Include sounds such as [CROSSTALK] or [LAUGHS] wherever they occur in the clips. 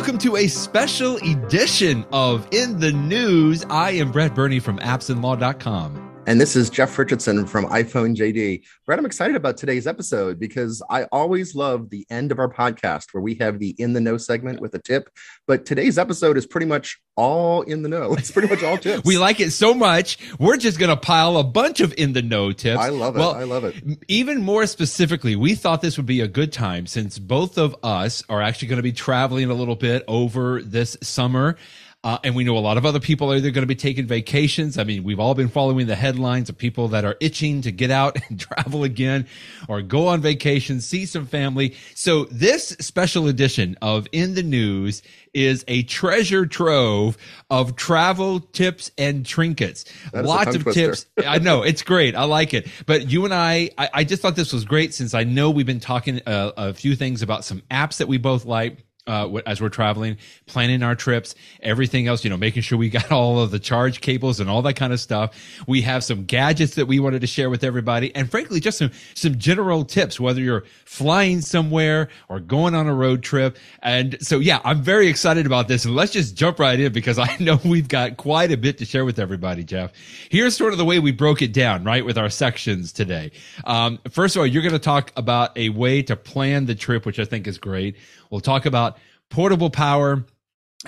welcome to a special edition of In the News. I am Brett Burney from appsandlaw.com. And this is Jeff Richardson from iPhone JD. Brett, I'm excited about today's episode because I always love the end of our podcast where we have the in the know segment with a tip. But today's episode is pretty much all in the know. [LAUGHS] It's pretty much all [LAUGHS] tips. we like it so much, we're just going to pile a bunch of in the know tips. I love it. Well, I love it. Even more specifically, we thought this would be a good time since both of us are actually going to be traveling a little bit over this summer. Uh, and we know a lot of other people are either going to be taking vacations. I mean, we've all been following the headlines of people that are itching to get out [LAUGHS] and travel again or go on vacation, see some family. So this special edition of In the News is a treasure trove of travel tips and trinkets. Lots of twister. tips. [LAUGHS] I know it's great. I like it. But you and I, I, I, just thought this was great since I know we've been talking uh, a few things about some apps that we both like uh, as we're traveling, planning our trips, everything else, you know, making sure we got [LAUGHS] all of the charge cables and all that kind of stuff. We have some gadgets that we wanted to share with everybody. And frankly, just some, some general tips, whether you're flying somewhere or going on a road trip. And so, yeah, I'm very excited about this. And let's just jump right in because [LAUGHS] I know we've got quite a bit to share with everybody, Jeff. Here's sort of the way we broke it down, right, with our sections today. Um, first of all, you're going to talk about a way to plan the trip, which I think is great. We'll talk about portable power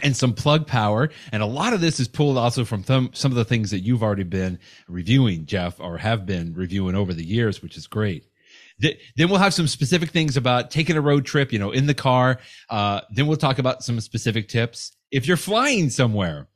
and some plug power. And a lot of this is pulled also from th- some of the things that you've already been reviewing, Jeff, or have been reviewing over the years, which is great. Th- then we'll have some specific things about taking a road trip, you know, in the car. Uh, then we'll talk about some specific tips. If you're flying somewhere,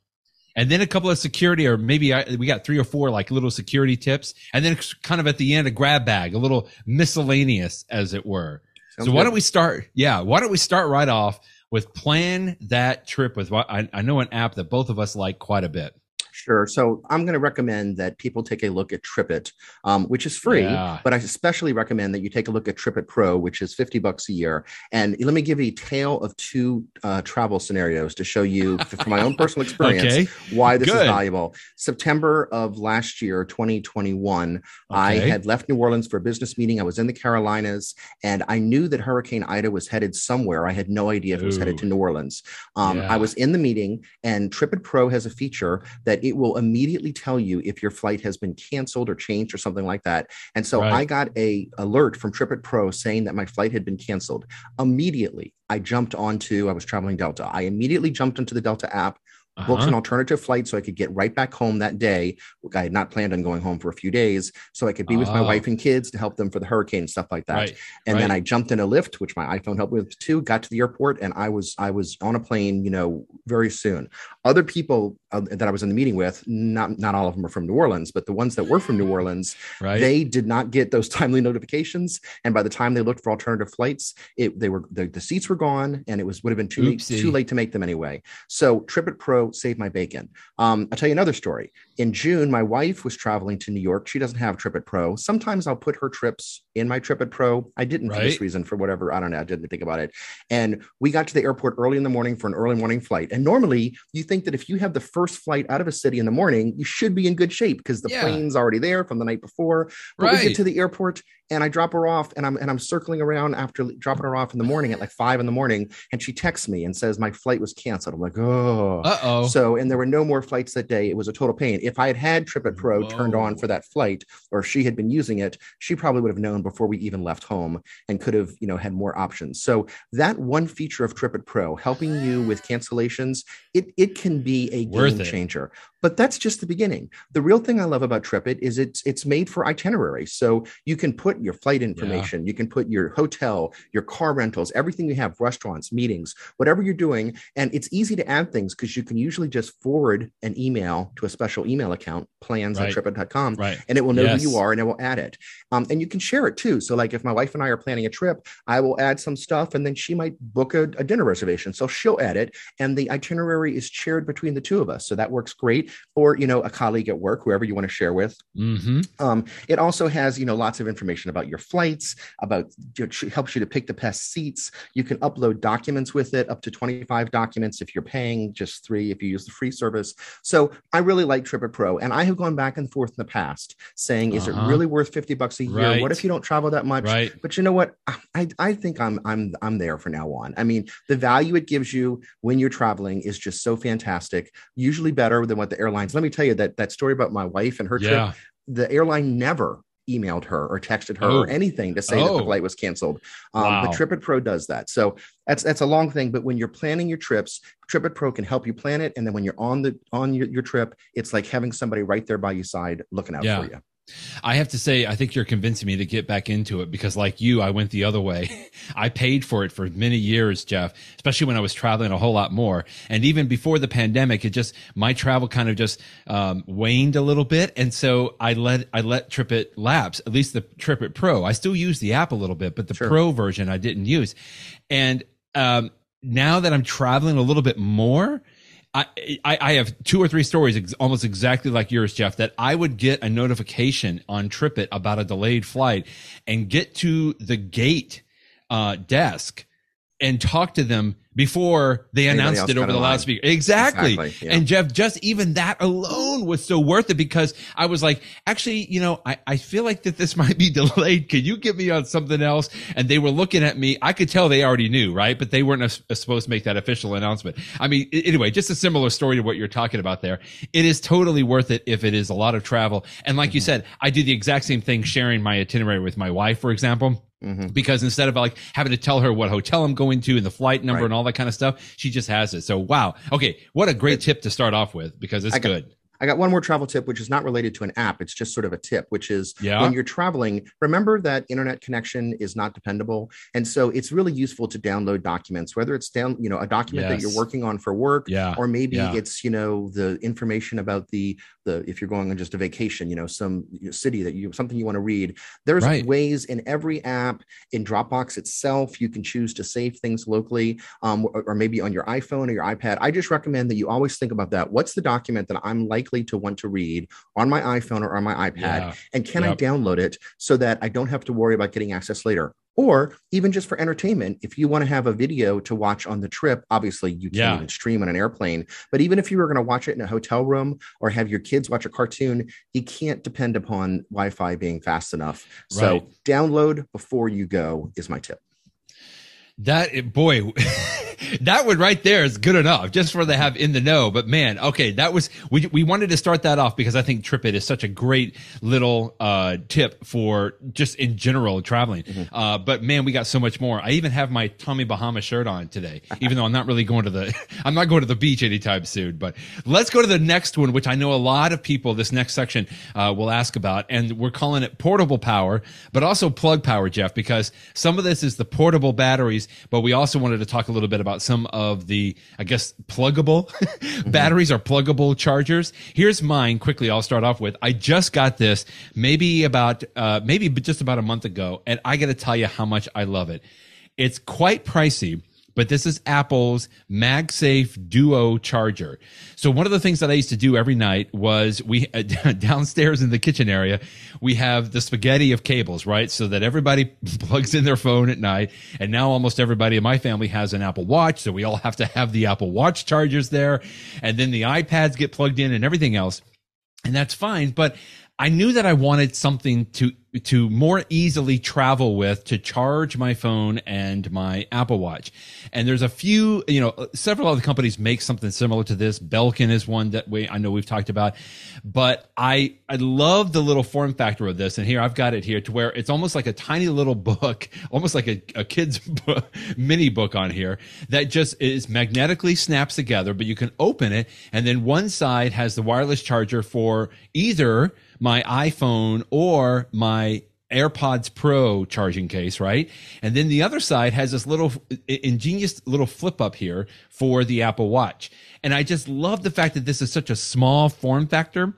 and then a couple of security, or maybe I, we got three or four like little security tips, and then kind of at the end a grab bag, a little miscellaneous, as it were. Sounds so why don't we start? Yeah, why don't we start right off with plan that trip with I, I know an app that both of us like quite a bit. Sure. So I'm going to recommend that people take a look at TripIt, um, which is free, yeah. but I especially recommend that you take a look at TripIt Pro, which is 50 bucks a year. And let me give you a tale of two uh, travel scenarios to show you from my own personal [LAUGHS] experience okay. why this Good. is valuable. September of last year, 2021, okay. I had left New Orleans for a business meeting. I was in the Carolinas and I knew that Hurricane Ida was headed somewhere. I had no idea if it was headed to New Orleans. Um, yeah. I was in the meeting and TripIt Pro has a feature that it will immediately tell you if your flight has been canceled or changed or something like that. And so right. I got a alert from TripIt Pro saying that my flight had been canceled. Immediately, I jumped onto, I was traveling Delta. I immediately jumped into the Delta app uh-huh. booked an alternative flight so I could get right back home that day. I had not planned on going home for a few days, so I could be with my wife and kids to help them for the hurricane and stuff like that. Right. And right. then I jumped in a Lyft, which my iPhone helped with too. Got to the airport, and I was I was on a plane, you know, very soon. Other people uh, that I was in the meeting with, not not all of them are from New Orleans, but the ones that were from New Orleans, right. they did not get those [LAUGHS] timely notifications. And by the time they looked for alternative flights, it they were the, the seats were gone, and it was would have been too late, too late to make them anyway. So TripIt Pro saved my bacon. Um, I'll tell you another story. In June, my wife was traveling to New York. She doesn't have TripIt Pro. Sometimes I'll put her trips in my TripIt Pro. I didn't right. for this reason, for whatever I don't know. I didn't think about it. And we got to the airport early in the morning for an early morning flight. And normally, you think that if you have the first flight out of a city in the morning, you should be in good shape because the yeah. plane's already there from the night before. But right. we get to the airport and I drop her off and I'm and I'm circling around after dropping her off in the morning at like five in the morning and she texts me and says my flight was canceled. I'm like, oh, uh oh. So and there were no more flights that day. It was a total pain. If I had had TripIt Pro Whoa. turned on for that flight, or she had been using it, she probably would have known before we even left home and could have you know had more options. So that one feature of TripIt Pro helping you with cancellations, it it can be a Worth game changer. It. But that's just the beginning. The real thing I love about TripIt is it's it's made for itinerary. So you can put your flight information, yeah. you can put your hotel, your car rentals, everything you have, restaurants, meetings, whatever you're doing. And it's easy to add things because you can usually just forward an email to a special email account, plans right. at tripit.com, right. and it will know yes. who you are and it will add it. Um, and you can share it too. So, like if my wife and I are planning a trip, I will add some stuff and then she might book a, a dinner reservation. So she'll add it and the itinerary is shared between the two of us. So that works great. Or you know a colleague at work, whoever you want to share with. Mm-hmm. Um, it also has you know lots of information about your flights, about know, helps you to pick the best seats. You can upload documents with it, up to 25 documents if you're paying, just three if you use the free service. So I really like TripIt Pro, and I have gone back and forth in the past saying, uh-huh. is it uh-huh. really worth 50 bucks a year? Right. What if you don't travel that much? Right. But you know what? I, I think I'm I'm I'm there for now on. I mean, the value it gives you when you're traveling is just so fantastic. Usually better than what the airlines. Let me tell you that that story about my wife and her yeah. trip. The airline never emailed her or texted her oh. or anything to say oh. that the oh. flight was canceled. Um, wow. But TripIt Pro does that. So that's that's a long thing. But when you're planning your trips, TripIt Pro can help you plan it. And then when you're on the on your, your trip, it's like having somebody right there by your side looking out yeah. for you. I have to say, I think you're convincing me to get back into it because, like you, I went the other way. [LAUGHS] I paid for it for many years, Jeff, especially when I was traveling a whole lot more. And even before the pandemic, it just, my travel kind of just um, waned a little bit. And so I let, I let TripIt lapse, at least the TripIt Pro. I still use the app a little bit, but the sure. Pro version I didn't use. And um, now that I'm traveling a little bit more, I, I, have two or three stories ex- almost exactly like yours, Jeff, that I would get a notification on TripIt about a delayed flight and get to the gate uh, desk and talk to them before they announced it over the loudspeaker. Exactly. exactly yeah. And Jeff, just even that alone was so worth it because I was like, actually, you know, I, I feel like that this [LAUGHS] might be delayed. Can you get me on something else? And they were looking at me. I could tell they already knew, right? But they weren't a, a supposed to make that official announcement. I mean, anyway, just a similar story to what you're talking about there. It is totally worth it if it is a lot of travel. And like mm-hmm. you said, I do the exact same thing sharing my itinerary with my wife, for example Mm-hmm. Because instead of like having to tell her what hotel I'm going to and the flight number right. and all that kind of stuff, she just has it. So wow. Okay. What a great tip to start off with because it's good. I got one more travel tip, which is not related to an app. It's just sort of a tip, which is yeah. when you're traveling, remember that internet connection is not dependable. And so it's really useful to download documents, whether it's down, you know, a document yes. that you're working on for work, yeah. or maybe yeah. it's, you know, the information about the, the, if you're going on just a vacation, you know, some city that you, something you want to read. There's right. ways in every app, in Dropbox itself, you can choose to save things locally, um, or, or maybe on your iPhone or your iPad. I just recommend that you always think about that. What's the document that I'm like likely to want to read on my iPhone or on my iPad? Yeah. And can yep. I download it so that I don't have to worry about getting access later? Or even just for entertainment, if you want to have a video to watch on the trip, obviously you can't yeah. even stream on an airplane. But even if you were going to watch it in a hotel room or have your kids watch a cartoon, you can't depend upon Wi Fi being fast enough. So right. download before you go is my tip. That boy, [LAUGHS] that one right there is good enough just for the have in the know. But man, okay, that was we we wanted to start that off because I think TripIt is such a great little uh, tip for just in general traveling. Mm-hmm. Uh, but man, we got so much more. I even have my Tommy Bahama shirt on today, [LAUGHS] even though I'm not really going to the [LAUGHS] I'm not going to the beach anytime soon. But let's go to the next one, which I know a lot of people this next section uh, will ask about, and we're calling it portable power, but also plug power, Jeff, because some of this is the portable batteries but we also wanted to talk a little bit about some of the, I guess, pluggable mm-hmm. [LAUGHS] batteries or pluggable chargers. Here's mine quickly. I'll start off with. I just got this maybe about, uh, maybe just about a month ago, and I got to tell you how much I love it. It's quite pricey but this is Apple's MagSafe Duo charger. So one of the things that I used to do every night was we [LAUGHS] downstairs in the kitchen area, we have the spaghetti of cables, right? So that everybody [LAUGHS] plugs in their phone at night. And now almost everybody in my family has an Apple Watch. So we all have to have the Apple Watch chargers there. And then the iPads get plugged in and everything else. And that's fine. But I knew that I wanted something to to more easily travel with to charge my phone and my Apple Watch. And there's a few, you know, several other companies make something similar to this. Belkin is one that we I know we've talked about, but I I love the little form factor of this. And here I've got it here to where it's almost like a tiny little book, [LAUGHS] almost like a, a kid's [LAUGHS] book, mini book on here that just is magnetically snaps together, but you can open it and then one side has the wireless charger for either my iPhone or my AirPods Pro charging case, right? And then the other side has this little ingenious little flip up here for the Apple Watch. And I just love the fact that this is such a small form factor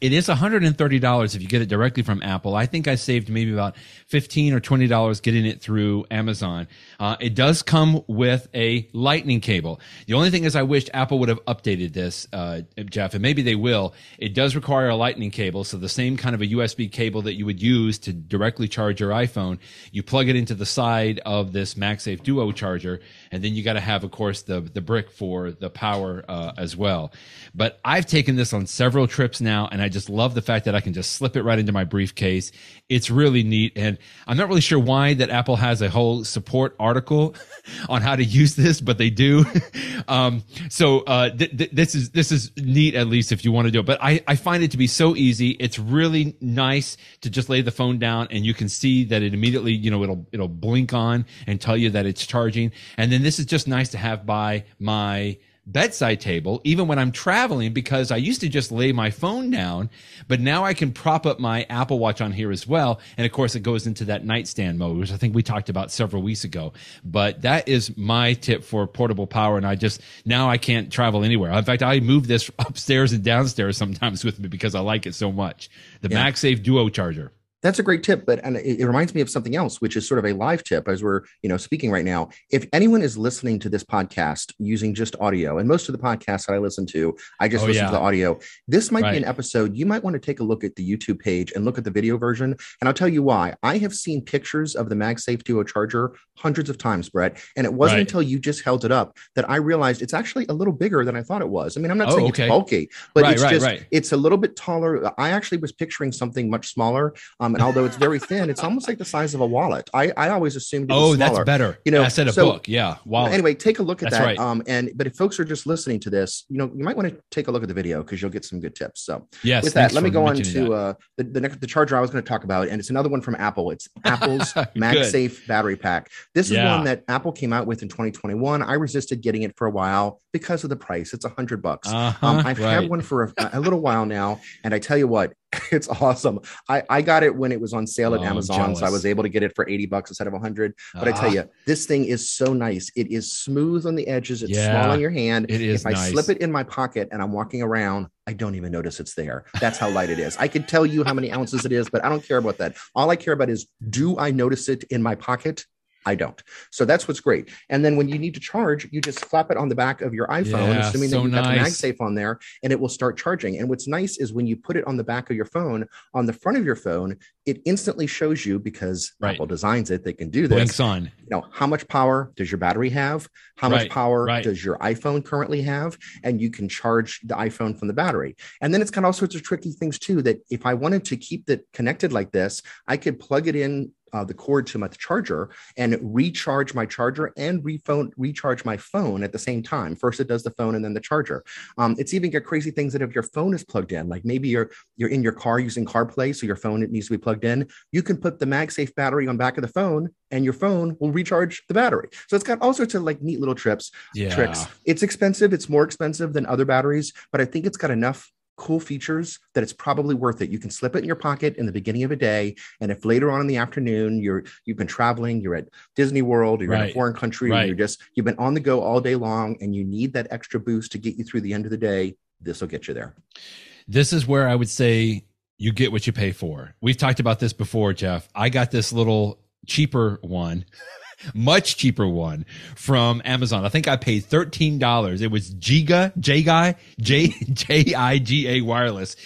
it is $130 if you get it directly from Apple. I think I saved maybe about 15 or $20 getting it through Amazon. Uh, it does come with a lightning cable. The only thing is I wished Apple would have updated this, uh, Jeff, and maybe they will. It does require a lightning cable. So the same kind of a USB cable that you would use to directly charge your iPhone, you plug it into the side of this MagSafe Duo charger, and then you got to have, of course, the, the brick for the power, uh, as well. But I've taken this on several trips now and I just love the fact that I can just slip it right into my briefcase. It's really neat. And I'm not really sure why that Apple has a whole support article [LAUGHS] on how to use this, but they do. [LAUGHS] um, so, uh, th- th- this is, this is neat, at least if you want to do it. But I, I find it to be so easy. It's really nice to just lay the phone down and you can see that it immediately, you know, it'll, it'll blink on and tell you that it's charging. And then this is just nice to have by my, bedside table, even when I'm traveling, because I used to just lay my phone down, but now I can prop up my Apple Watch on here as well. And of course, it goes into that nightstand mode, which I think we talked about several weeks ago. But that is my tip for portable power. And I just, now I can't travel anywhere. In fact, I move this [LAUGHS] upstairs and downstairs sometimes with me because I like it so much. The yeah. MagSafe Duo charger. That's a great tip, but and it, it, reminds me of something else, which is sort of a live tip as we're you know speaking right now. If anyone is listening to this podcast using just audio, and most of the podcasts that I listen to, I just oh, listen yeah. to the audio. This might right. be an episode you might want to take a look at the YouTube page and look at the video version. And I'll tell you why. I have seen pictures of the MagSafe Duo charger hundreds of times, Brett, and it wasn't right. until you just held it up that I realized it's actually a little bigger than I thought it was. I mean, I'm not oh, saying okay. it's bulky, but right, it's just it's a little bit taller. I actually was picturing something much smaller. Um, and although it's very thin, it's almost like the size of a wallet. I, I always assumed. oh, that's better. You know, I said a so, book. Yeah, wallet. Anyway, take a look at that's that. Right. Um, and but if folks are just listening to this, you know, you might want to take a look at the video because you'll get some good tips. So yes, with that, let me go on to uh, the the next the charger I was going to talk about, and it's another one from Apple. It's [LAUGHS] Apple's MagSafe battery pack. This is yeah. one that Apple came out with in 2021. I resisted getting it for a while because of the price. It's a hundred bucks. Uh-huh, um, I've right. had one for a, a little while now, and I tell you what, [LAUGHS] it's awesome. I, I got it when it was on sale at oh, Amazon, so I was able to get it for 80 bucks instead of 100. But I tell ah. you, this thing is so nice. It is smooth on the edges. It's yeah, small in your hand. It is. If I slip it in my pocket and I'm walking around, I don't even notice it's there. That's how light it is. I could tell you how many ounces it is, but I don't care about that. All I care about is do I notice it in my pocket? I don't. So that's what's great. And then when you need to charge, you just flap it on the back of your iPhone, yeah, assuming so that you've nice. got the MagSafe on there, and it will start charging. And what's nice is when you put it on the back of your phone, on the front of your phone, it instantly shows you because right. Apple designs it, they can do this. Blinks on. You know, how much power does your battery have? How right. much power right. does your iPhone currently have? And you can charge the iPhone from the battery. And then it's got all sorts of tricky things too that if I wanted to keep it connected like this, I could plug it in uh, the cord to my charger and recharge my charger and recharge my phone at the same time. First, it does the phone and then the charger. Um, it's even got crazy things that if your phone is plugged in, like maybe you're you're in your car using CarPlay, so your phone it needs to be plugged in. You can put the MagSafe battery on back of the phone, and your phone will recharge the battery. So it's got all sorts of like neat little trips, yeah. tricks. It's expensive. It's more expensive than other batteries, but I think it's got enough cool features that it's probably worth it. You can slip it in your pocket in the beginning of a day, and if later on in the afternoon you're you've been traveling, you're at Disney World, you're right. in a foreign country, right. you're just you've been on the go all day long, and you need that extra boost to get you through the end of the day. This will get you there. This is where I would say you get what you pay for. We've talked about this before, Jeff. I got this little cheaper one [LAUGHS] much cheaper one from Amazon. I think I paid $13. It was Jiga, J-Guy, J, [LAUGHS] J-I-G-A wireless.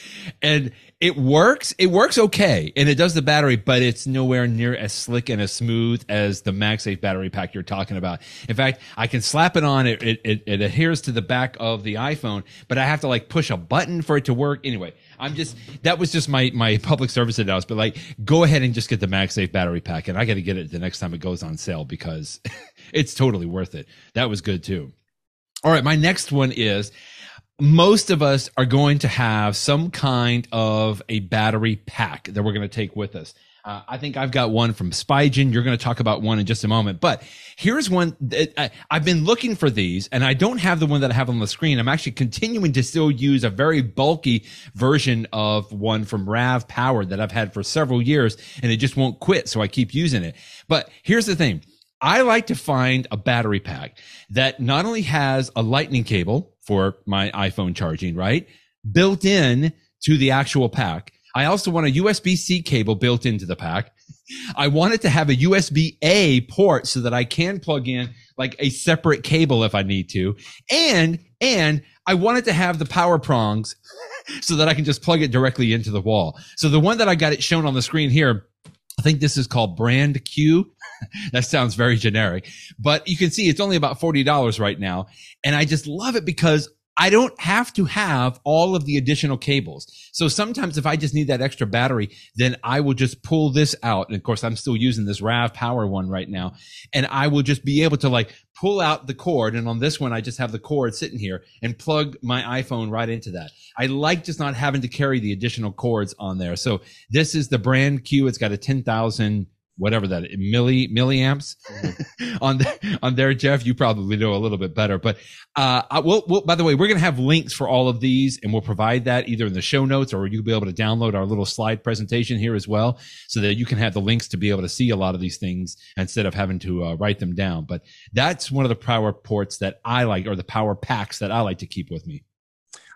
And it works. It works okay. And it does the battery, but it's nowhere near as slick and as smooth as the MagSafe battery pack you're talking about. In fact, I can slap it on. It, it, it adheres to the back of the iPhone, but I have to like push a button for it to work. Anyway, I'm just that was just my my public service announcement. But like, go ahead and just get the MagSafe battery pack, and I got to get it the next time it goes on sale because [LAUGHS] it's totally worth it. That was good too. All right, my next one is most of us are going to have some kind of a battery pack that we're going to take with us. Uh, I think I've got one from Spigen. You're going to talk about one in just a moment. But here's one that I, I've been looking for these and I don't have the one that I have on the screen. I'm actually continuing to still use a very bulky version of one from RAVPower that I've had for several years and it just won't quit. So I keep using it. But here's the thing. I like to find a battery pack that not only has a lightning cable for my iPhone charging, right? Built in to the actual pack. I also want a USB C cable built into the pack. I want it to have a USB A port so that I can plug in like a separate cable if I need to. And, and I want it to have the power prongs [LAUGHS] so that I can just plug it directly into the wall. So the one that I got it shown on the screen here, I think this is called brand Q. [LAUGHS] that sounds very generic, but you can see it's only about $40 right now. And I just love it because I don't have to have all of the additional cables. So sometimes if I just need that extra battery, then I will just pull this out. And of course, I'm still using this RAVPower one right now. And I will just be able to like pull out the cord. And on this one, I just have the cord sitting here and plug my iPhone right into that. I like just not having to carry the additional cords on there. So this is the brand Q. It's got a 10,000 whatever that milli milliamps [LAUGHS] on the, on there, Jeff. You probably know a little bit better, but uh, I will. We'll, by the way, we're going to have links for all of these, and we'll provide that either in the show notes or you'll be able to download our little slide presentation here as well, so that you can have the links to be able to see a lot of these things instead of having to uh, write them down. But that's one of the power ports that I like, or the power packs that I like to keep with me.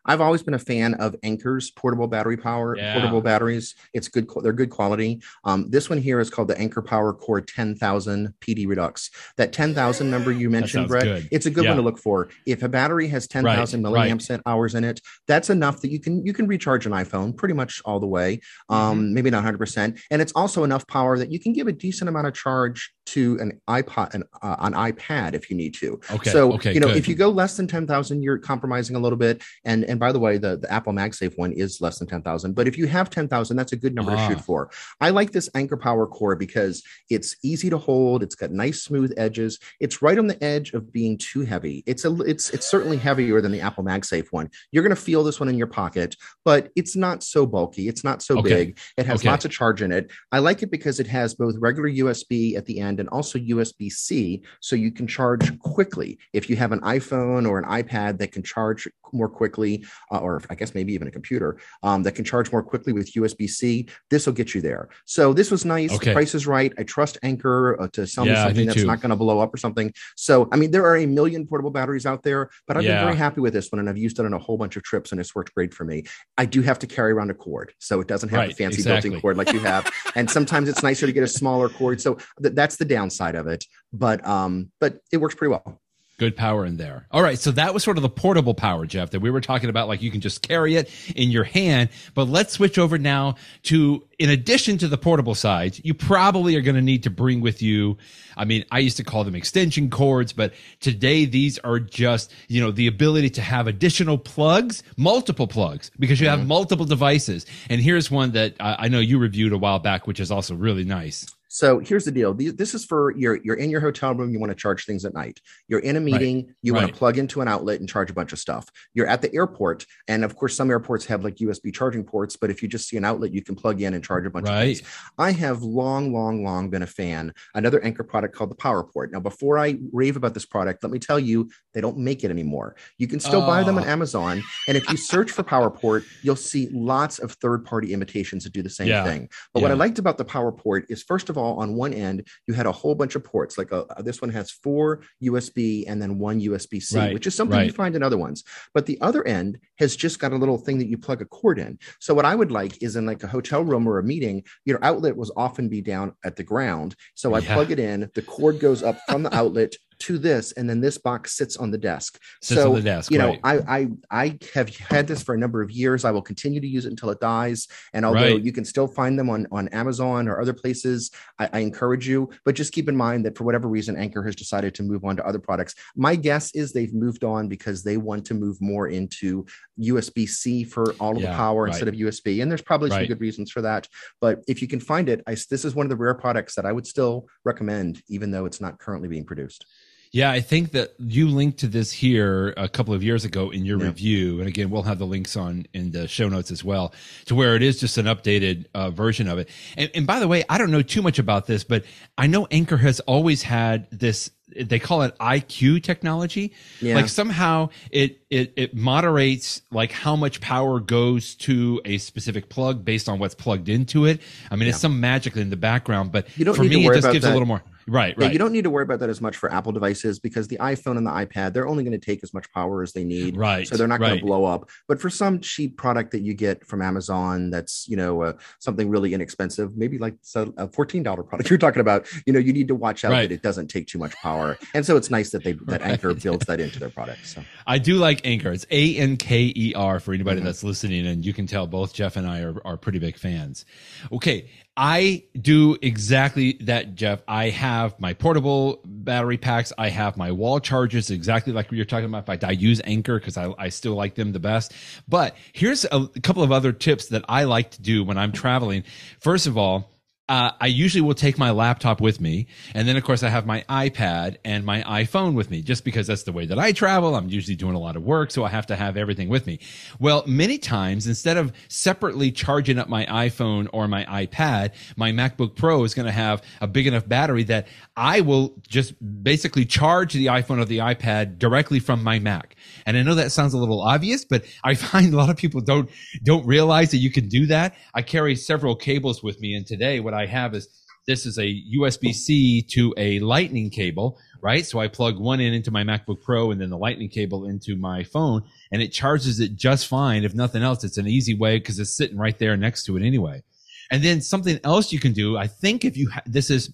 I've always been a fan of Anker's portable battery power, yeah. portable batteries. It's good. They're good quality. Um, this one here is called the Anker PowerCore 10,000 PD Redux. That 10,000 number you mentioned, Brett, good. it's a good yeah. one to look for. If a battery has 10,000 right. milliamp right. hours in it, that's enough that you can you can recharge an iPhone pretty much all the way. Um, mm-hmm. Maybe not 100 percent, and it's also enough power that you can give a decent amount of charge to an iPod, an, uh, an iPad if you need to. Okay. So okay, you know, good. if you go less than 10,000, you're compromising a little bit, and and by the way, the, the Apple MagSafe one is less than 10,000. But if you have 10,000, that's a good number ah. to shoot ah. for. I like this Anker PowerCore because it's easy to hold. It's got nice smooth edges. It's right on the edge of being too heavy. It's a it's it's certainly heavier than the Apple MagSafe one. You're going to feel this one in your pocket, but it's not so bulky. It's not so okay. big. It has okay. lots of charge in it. I like it because it has both regular USB at the end and also USB C, so you can charge quickly. If you have an iPhone or an iPad that can charge more quickly, uh, or I guess maybe even a computer um, that can charge more quickly with USB C, this will get you there. So this was nice. Okay. The price is right. I trust Anker uh, to sell yeah, me something that's too. not going to blow up or something. So, I mean, there are a million portable batteries out there, but I've yeah. been very happy with this one and I've used it on a whole bunch of trips and it's worked great for me. I do have to carry around a cord, so it doesn't have right, a fancy exactly. built in cord like you have. [LAUGHS] and sometimes it's nicer to get a smaller cord. So th- that's the downside of it. But um, but it works pretty well. Good power in there. All right. So that was sort of the portable power, Jeff, that we were talking about. Like you can just carry it in your hand. But let's switch over now to, in addition to the portable side, you probably are going to need to bring with you. I mean, I used to call them extension cords, but today these are just, you know, the ability to have additional plugs, multiple plugs, because you mm-hmm. have multiple devices. And here's one that I know you reviewed a while back, which is also really nice. So here's the deal. This is for you're you're in your hotel room. You want to charge things at night. You're in a meeting. Right. You right. want to plug into an outlet and charge a bunch of stuff. You're at the airport, and of course, some airports have like USB charging ports. But if you just see an outlet, you can plug in and charge a bunch right. of things. I have long, long, long been a fan. Another Anker product called the PowerPort. Now, before I rave about this product, let me tell you, they don't make it anymore. You can still oh. buy them on oh. Amazon, and if you search for PowerPort, you'll see lots of third-party imitations that do the same yeah. thing. But yeah. what I liked about the PowerPort is, first of all on one end, you had a whole bunch of ports. Like a, uh, this one has four USB and then one USB C, right, which is something right. you find in other ones. But the other end has just got a little thing that you plug a cord in. So what I would like is in like a hotel room or a meeting, your outlet was often be down at the ground. So I yeah. plug it in, the cord goes up from the outlet to this and then this box sits on the desk. Sits so on the desk, you know right. I, I i have had this for a number of years. I will continue to use it until it dies. And although right. you can still find them on on amazon or other places I, I, encourage you but just keep in mind that for whatever reason Anker has decided to move on to other products. My guess is they've moved on because they want to move more into usb-c for all of yeah, the power right. instead of usb and there's probably some good reasons for that. But if you can find it I, this is one of the rare products that i would still recommend even though it's not currently being produced yeah, I think that you linked to this here a couple of years ago in your yeah. review, and again, we'll have the links on in the show notes as well, to where it is just an updated uh, version of it. And, and by the way, I don't know too much about this, but I know Anker has always had this they call it IQ technology. Yeah. Like somehow it, it it moderates like how much power goes to a specific plug based on what's plugged into it. I mean, yeah. it's some magic in the background, but you don't for me, it just gives that. a little more Right, right. you don't need to worry about that as much for Apple devices because the iPhone and the iPad, they're only going to take as much power as they need. Right. So they're not going to blow up. But for some cheap product that you get from Amazon that's, you know, uh, something really inexpensive, maybe like a $14 product [LAUGHS] you're talking about, you know, you need to watch out Right. that it doesn't take too much power. And so it's nice that they [LAUGHS] that Right. Anker builds that into their products. So I do like Anker. It's A N K E R for anybody Mhm. that's listening, and you can tell both Jeff and I are, are pretty big fans. Okay, I do exactly that, Jeff. I have my portable battery packs. I have my wall chargers, exactly like we were talking about. In fact, I use Anker because I, I still like them the best. But here's a couple of other tips that I like to do when I'm traveling. First of all, uh, I usually will take my laptop with me. And then, of course, I have my iPad and my iPhone with me just because that's the way that I travel. I'm usually doing a lot of work, so I have to have everything with me. Well, many times, instead of separately charging up my iPhone or my iPad, my MacBook Pro is going to have a big enough battery that I will just basically charge the iPhone or the iPad directly from my Mac. And I know that sounds a little obvious, but I [LAUGHS] find a lot of people don't don't realize that you can do that. I carry several cables with me, and today what I have is this is a USB-C to a lightning cable, right? So I plug one in into my MacBook Pro and then the lightning cable into my phone and it charges it just fine. If nothing else, it's an easy way because it's sitting right there next to it anyway. And then something else you can do, I think if you, ha- this is,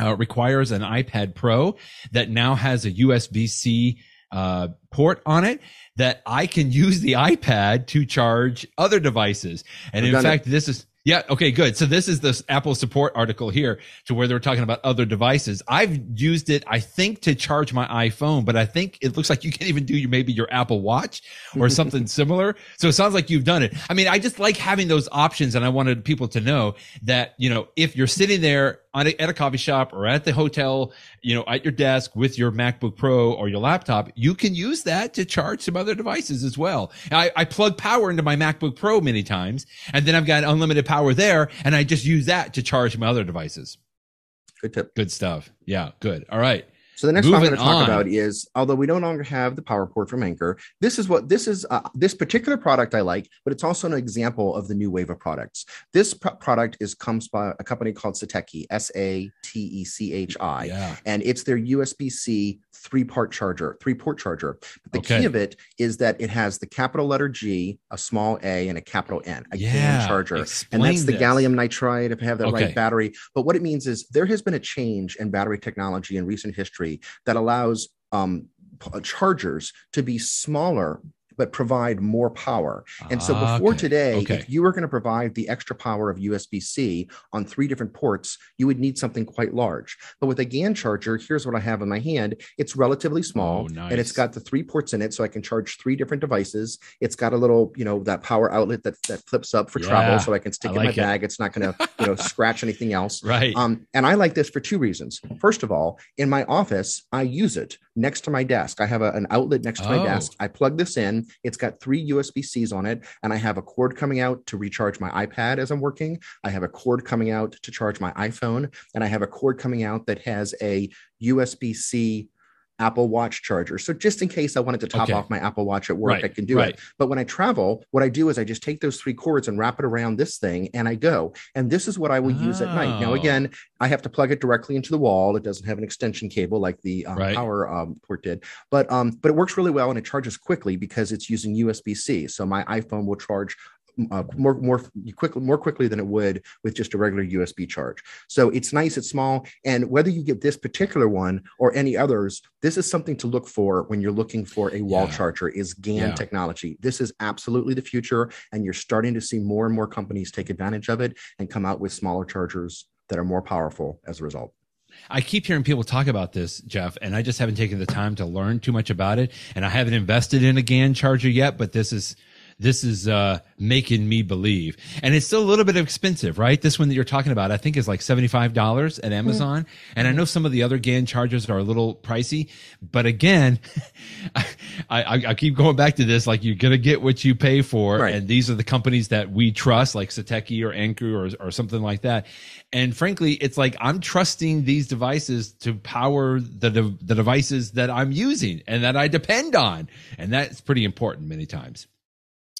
uh, requires an iPad Pro that now has a USB-C uh, port on it that I can use the iPad to charge other devices. And We've in done it. fact, this is yeah, okay, good. So this is this Apple support article here to where they're talking about other devices. I've used it, I think, to charge my iPhone, but I think it looks like you can even do your maybe your Apple Watch or [LAUGHS] something similar. So it sounds like you've done it. I mean, I just like having those options, and I wanted people to know that you know if you're sitting there on a, at a coffee shop or at the hotel, you know, at your desk with your MacBook Pro or your laptop, you can use that to charge some other devices as well. I, I plug power into my MacBook Pro many times, and then I've got unlimited power there, and I just use that to charge my other devices. good tip. Good stuff. Yeah, good. All right. So the next one I'm going to talk on. about is, although we no longer have the power port from Anker, this is what this is. Uh, this particular product I like, but it's also an example of the new wave of products. This pro- product is comes by a company called Satechi, S A T E C H I, Yeah. and it's their USB C three part charger, three port charger. But the Okay. key of it is that it has the capital letter G, a small A, and a capital N, a Yeah. GAN charger. And that's the this. gallium nitride if I have the Okay. right battery. But what it means is there has been a change in battery technology in recent history that allows um, chargers to be smaller but provide more power. And so before Okay. today, Okay. if you were going to provide the extra power of USB C on three different ports, you would need something quite large. But with a GAN charger, here's what I have in my hand it's relatively small Oh, and it's got the three ports in it. So I can charge three different devices. It's got a little, you know, that power outlet that, that flips up for Yeah, travel so I can stick I it in like it. my bag. It's not going to, you know, [LAUGHS] scratch anything else. Right. Um, and I like this for two reasons. First of all, in my office, I use it next to my desk. I have a- an outlet next to my Oh. desk. I plug this in. It's got three USB Cs on it, and I have a cord coming out to recharge my iPad as I'm working. I have a cord coming out to charge my iPhone, and I have a cord coming out that has a USB C. Apple Watch charger. So just in case I wanted to top Okay. off my Apple Watch at work, Right, I can do right. it. But when I travel, what I do is I just take those three cords and wrap it around this thing and I go. And this is what I will use at night. Now, Oh. again, I have to plug it directly into the wall. It doesn't have an extension cable like the um, Right. power um, port did, but um, but it works really well and it charges quickly because it's using USB C. So my iPhone will charge. Uh, more more quickly more quickly than it would with just a regular USB charge. So it's nice, it's small, and whether you get this particular one or any others, this is something to look for when you're looking for a wall Yeah. charger. Is GAN Yeah. technology? This is absolutely the future, and you're starting to see more and more companies take advantage of it and come out with smaller chargers that are more powerful as a result. I keep hearing people talk about this, Jeff, and I just haven't taken the time to learn too much about it. And I haven't invested in a GAN charger yet, but this is this is uh, making me believe. And it's still a little bit expensive, right? This one that you're talking about, I think, is like seventy five dollars at Amazon. And I know some of the other GAN chargers are a little pricey, but again, [LAUGHS] I, I, I keep going back to this. Like you're gonna get what you pay for, Right. and these are the companies that we trust, like Satechi or Anker or, or something like that. And frankly, it's like I'm trusting these devices to power the de- the devices that I'm using and that I depend on, and that's pretty important many times.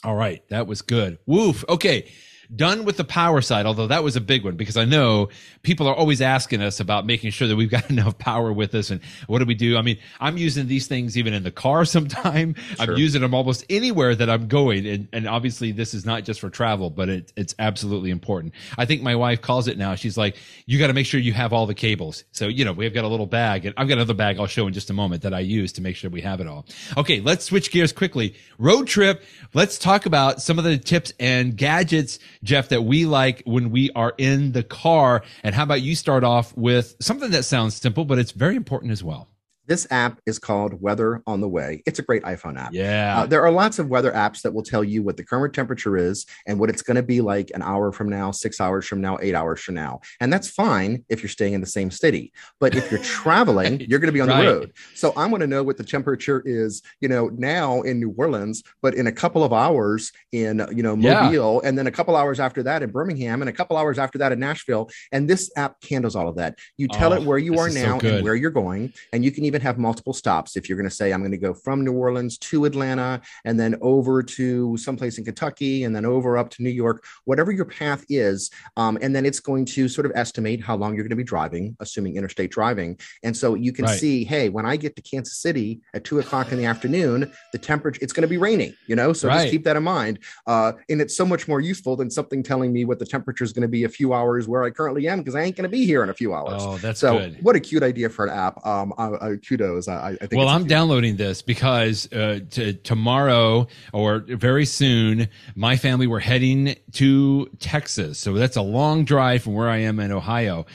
All right, that was good. Woof. Okay, done with the power side, although that was a big one because I know people are always asking us about making sure that we've got [LAUGHS] enough power with us and what do we do? I mean, I'm using these things even in the car [LAUGHS] sometime. Sure. I'm using them almost anywhere that I'm going. And, and obviously this is not just for travel, but it, it's absolutely important. I think my wife calls it now. She's like, you got to make sure you have all the cables. So, you know, we've got a little bag and I've got another bag I'll show in just a moment that I use to make sure we have it all. Okay. Let's switch gears quickly. Road trip. Let's talk about some of the tips and gadgets, Jeff, that we like when we are in the car. And how about you start off with something that sounds simple, but it's very important as well? This app is called Weather on the Way. It's a great iPhone app. Yeah. Uh, there are lots of weather apps that will tell you what the current temperature is and what it's going to be like an hour from now, six hours from now, eight hours from now. And that's fine if you're staying in the same city. But if you're [LAUGHS] traveling, you're going to be on right. the road. So I want to know what the temperature is, you know, now in New Orleans, but in a couple of hours in, you know, Mobile, yeah. and then a couple hours after that in Birmingham, and a couple hours after that in Nashville. And this app handles all of that. You tell oh, it where you are now so and where you're going, and you can even even have multiple stops. If you're going to say, I'm going to go from New Orleans to Atlanta and then over to someplace in Kentucky and then over up to New York, whatever your path is. Um, and then it's going to sort of estimate how long you're going to be driving, assuming interstate driving. And so you can right. see, hey, when I get to Kansas City at two o'clock in the afternoon, the temperature, it's going to be raining, you know? So right. just keep that in mind. Uh, and it's so much more useful than something telling me what the temperature is going to be a few hours where I currently am because I ain't going to be here in a few hours. Oh, that's so good. what a cute idea for an app. Um, I, I, kudos. I, I think. Well, I'm downloading this because uh, to, tomorrow or very soon, my family we're heading to Texas. So that's a long drive from where I am in Ohio.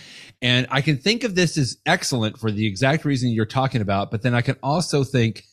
And I can think of this as excellent for the exact reason you're talking about, but then I can also think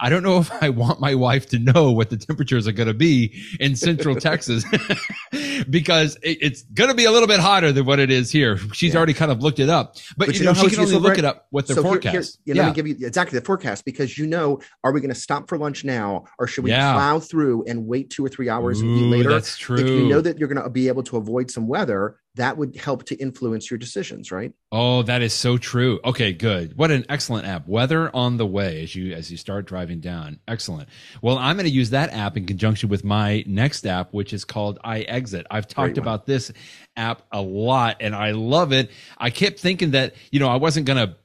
I don't know [LAUGHS] if I want my wife to know what the temperatures are going to be in central [LAUGHS] Texas [LAUGHS] because it, it's going to be a little bit hotter than what it is here. She's yeah. already kind of looked it up, but, but you, know, know she can only look it up with the so forecast. Here, here, yeah, Let me give you exactly the forecast because you know, are we going to stop for lunch now or should we yeah. plow through and wait two or three hours Ooh, and eat later? That's true. If you know that you're going to be able to avoid some weather, that would help to influence your decisions, right? Oh, that is so true. Okay, good. What an excellent app. Weather on the way as you as you start driving down. Excellent. Well, I'm going to use that app in conjunction with my next app which is called iExit. I've talked about this app a lot and I love it. I kept thinking that, you know, I wasn't going to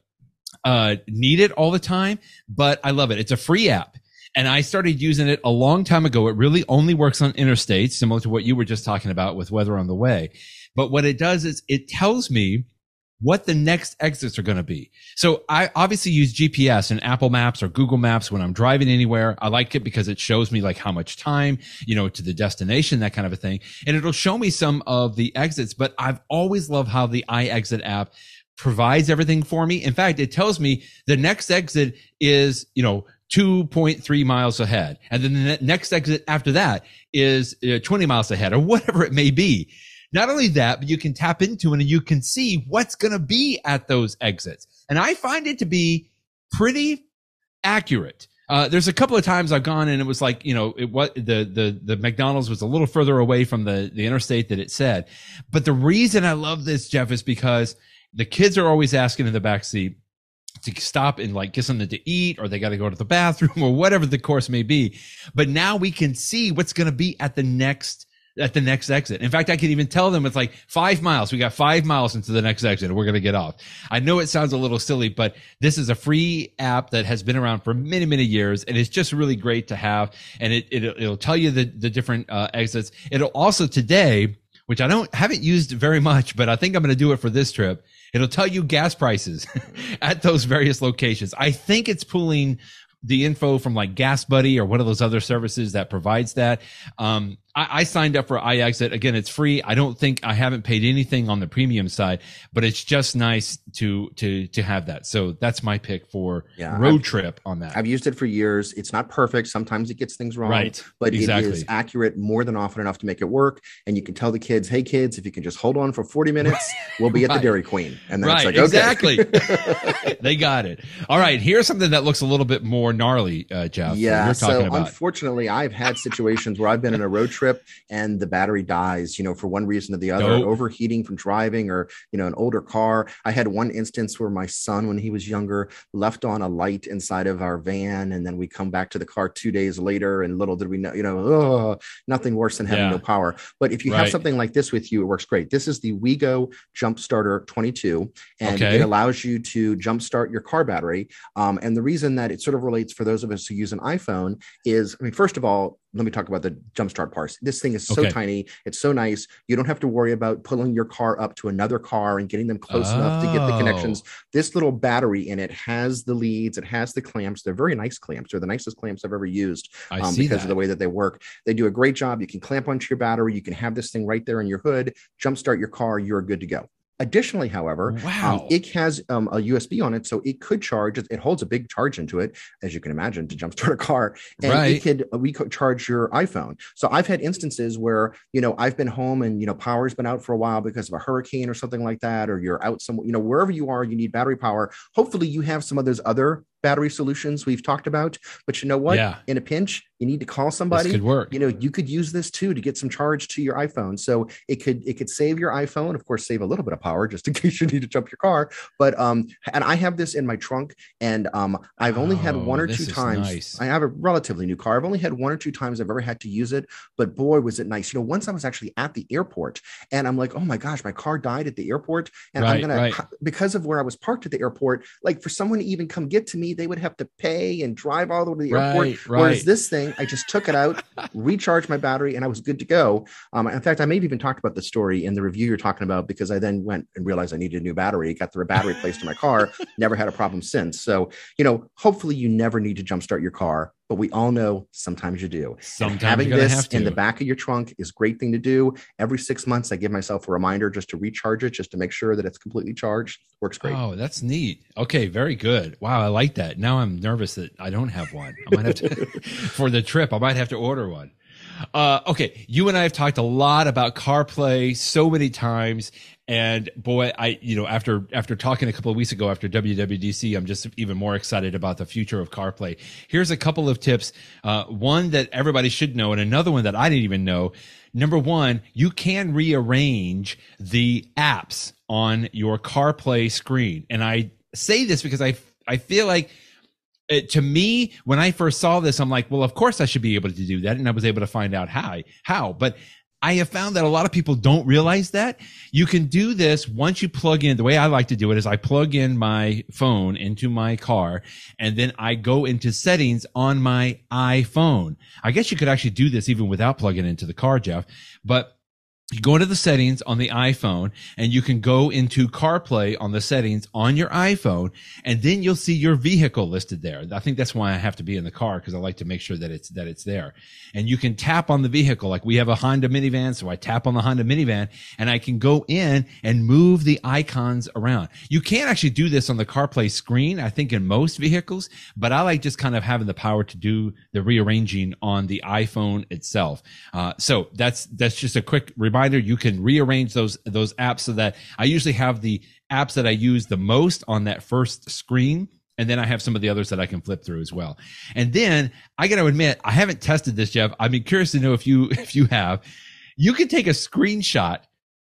uh need it all the time, but I love it. It's a free app and I started using it a long time ago. It really only works on interstates, similar to what you were just talking about with weather on the way. But what it does is it tells me what the next exits are going to be. So I obviously use GPS and Apple Maps or Google Maps when I'm driving anywhere. I like it because it shows me like how much time, you know, to the destination, that kind of a thing. And it'll show me some of the exits, but I've always loved how the iExit app provides everything for me. In fact, it tells me the next exit is, you know, 2.3 miles ahead. And then the next exit after that is uh, 20 miles ahead or whatever it may be. Not only that, but you can tap into it and you can see what's going to be at those exits. And I find it to be pretty accurate. Uh, there's a couple of times I've gone and it was like, you know, it what the, the, the McDonald's was a little further away from the, the interstate that it said. But the reason I love this, Jeff, is because the kids are always asking in the back seat to stop and like get something to eat or they got to go to the bathroom [LAUGHS] or whatever the course may be. But now we can see what's going to be at the next at the next exit. In fact, I can even tell them it's like five miles. We got five miles into the next exit we're going to get off. I know it sounds a little silly, but this is a free app that has been around for many, many years. And it's just really great to have. And it, it will tell you the, the different uh, exits. It'll also today, which I don't haven't used very much, but I think I'm going to do it for this trip. It'll tell you gas prices [LAUGHS] at those various locations. I think it's pulling the info from like Gas Buddy or one of those other services that provides that. Um, I, I, signed up for iExit. Again, it's free. I don't think I haven't paid anything on the premium side, but it's just nice to to to have that. So that's my pick for yeah, road I've, trip on that. I've used it for years. It's not perfect. Sometimes it gets things wrong, right? But exactly. it is accurate more than often enough to make it work. And you can tell the kids, "Hey, kids, if you can just hold on for forty minutes, we'll be at right. the Dairy Queen." And then right, like, exactly. [LAUGHS] they got it. All right. Here's something that looks a little bit more gnarly, uh, Jeff. Yeah. So about. unfortunately, I've had situations where I've been in a road trip trip and the battery dies, you know, for one reason or the other, nope. overheating from driving or, you know, an older car. I had one instance where my son, when he was younger, left on a light inside of our van. And then we come back to the car two days later and little did we know, you know, oh, nothing worse than having yeah. no power. But if you right. have something like this with you, it works great. This is the Weego Jump Starter 22, and okay. it allows you to jumpstart your car battery. Um, and the reason that it sort of relates for those of us who use an iPhone is, I mean, first of all, let me talk about the jumpstart parts. This thing is so okay. tiny. It's so nice. You don't have to worry about pulling your car up to another car and getting them close oh. enough to get the connections. Oh. This little battery in it has the leads. It has the clamps. They're very nice clamps. They're the nicest clamps I've ever used um, because that. of the way that they work. They do a great job. You can clamp onto your battery. You can have this thing right there in your hood. Jumpstart your car. You're good to go. Additionally, however, um, wow. um, it has um, a USB on it, so it could charge. It holds a big charge into it, as you can imagine, to jumpstart a car, and right. it could we could charge your iPhone. So I've had instances where you know I've been home and you know power's been out for a while because of a hurricane or something like that, or you're out somewhere, you know wherever you are, you need battery power. Hopefully, you have some of those other battery solutions we've talked about. But you know what? Yeah. In a pinch, you need to call somebody. This could work. You know, you could use this too to get some charge to your iPhone. So it could it could save your iPhone, of course, save a little bit of power just in [LAUGHS] case you need to jump your car. But um, and I have this in my trunk, and um, I've only oh, had one or two times. Nice. I have a relatively new car. I've only had one or two times I've ever had to use it, but boy, was it nice. You know, once I was actually at the airport, and I'm like, oh my gosh, my car died at the airport, and right, I'm gonna right. because of where I was parked at the airport. Like for someone to even come get to me, they would have to pay and drive all the way to the airport. Right, right. Whereas this thing, I just took it out, [LAUGHS] recharged my battery, and I was good to go. Um, in fact, I may have even talked about the story in the review you're talking about because I then went and realized I needed a new battery, got the battery placed in my car, [LAUGHS] never had a problem since. So, you know, hopefully you never need to jumpstart your car but we all know sometimes you do. Sometimes having this in the back of your trunk is a great thing to do. Every six months, I give myself a reminder just to recharge it, just to make sure that it's completely charged. Works great. Oh, that's neat. Okay, very good. Wow, I like that. Now I'm nervous that I don't have one. I might have to [LAUGHS] for the trip. I might have to order one. Uh, okay, you and I have talked a lot about CarPlay so many times, and boy, I you know after after talking a couple of weeks ago after WWDC, I'm just even more excited about the future of CarPlay. Here's a couple of tips. Uh, one that everybody should know, and another one that I didn't even know. Number one, you can rearrange the apps on your CarPlay screen, and I say this because I I feel like it, to me, when I first saw this, I'm like, well, of course I should be able to do that. And I was able to find out how, how, but I have found that a lot of people don't realize that you can do this once you plug in. The way I like to do it is I plug in my phone into my car and then I go into settings on my iPhone. I guess you could actually do this even without plugging into the car, Jeff, but you go into the settings on the iPhone and you can go into CarPlay on the settings on your iPhone and then you'll see your vehicle listed there. I think that's why I have to be in the car because I like to make sure that it's that it's there. And you can tap on the vehicle like we have a Honda minivan, so I tap on the Honda minivan and I can go in and move the icons around. You can't actually do this on the CarPlay screen, I think in most vehicles, but I like just kind of having the power to do the rearranging on the iPhone itself. Uh, so that's that's just a quick you can rearrange those those apps so that I usually have the apps that I use the most on that first screen. And then I have some of the others that I can flip through as well. And then I got to admit, I haven't tested this, Jeff. I'd be curious to know if you [LAUGHS] if you have. You can take a screenshot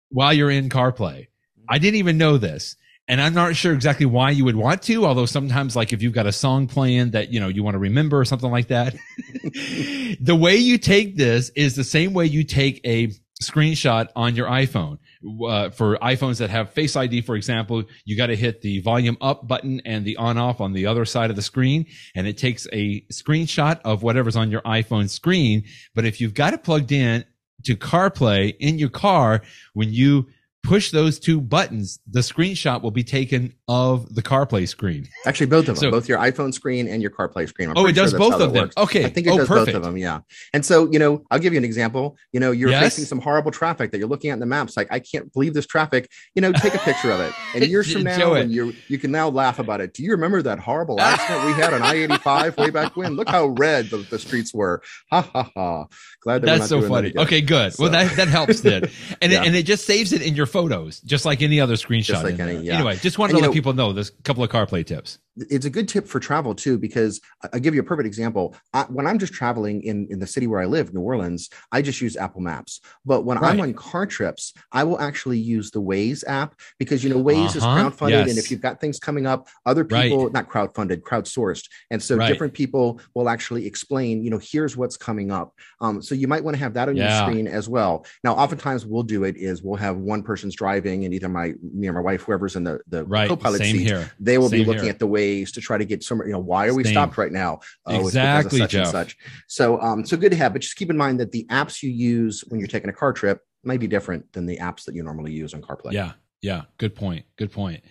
while you're in CarPlay. I didn't even know this and I'm not sure exactly why you would want to, although sometimes like if you've got a song playing that, you know, you want to remember or something like that. [LAUGHS] the way you take this is the same way you take a screenshot on your iPhone. Uh, for iPhones that have Face ID, for example, you got to hit the volume up button and the on off on the other side of the screen, and it takes a screenshot of whatever's on your iPhone screen. But if you've got it plugged in to CarPlay in your car, when you push those two buttons, the screenshot will be taken of the CarPlay screen. Actually, both of them, so, both your iPhone screen and your CarPlay screen. I'm oh, it does sure both of them. Works. Okay, I think it oh, does perfect. both of them. Yeah. And so, you know, I'll give you an example. You know, you're yes? facing some horrible traffic that you're looking at in the maps. Like, I can't believe this traffic. You know, take a picture of it, [LAUGHS] and years from now, and you you can now laugh about it. Do you remember that horrible accident we had on I-85 way back when? Look how red the, the streets were. Ha ha ha. Glad that that's so funny. That okay, good. So. Well, that that helps then, [LAUGHS] and yeah. it, and it just saves it in your photos, just like any other screenshot. Like any, yeah. Anyway, just wanted and, to let know, people know there's a couple of CarPlay tips it's a good tip for travel too because i'll give you a perfect example I, when i'm just traveling in in the city where i live new orleans i just use apple maps but when right. i'm on car trips i will actually use the waze app because you know waze uh-huh. is crowdfunded yes. and if you've got things coming up other people right. not crowdfunded crowdsourced and so right. different people will actually explain you know here's what's coming up um, so you might want to have that on yeah. your screen as well now oftentimes we'll do it is we'll have one person's driving and either my me or my wife whoever's in the the co-pilot Same seat here. they will Same be looking here. at the Waze to try to get some, you know, why are we Same. stopped right now? Oh, exactly, such Jeff. and such. So, um, so good to have, but just keep in mind that the apps you use when you're taking a car trip might be different than the apps that you normally use on CarPlay. Yeah, yeah, good point. Good point.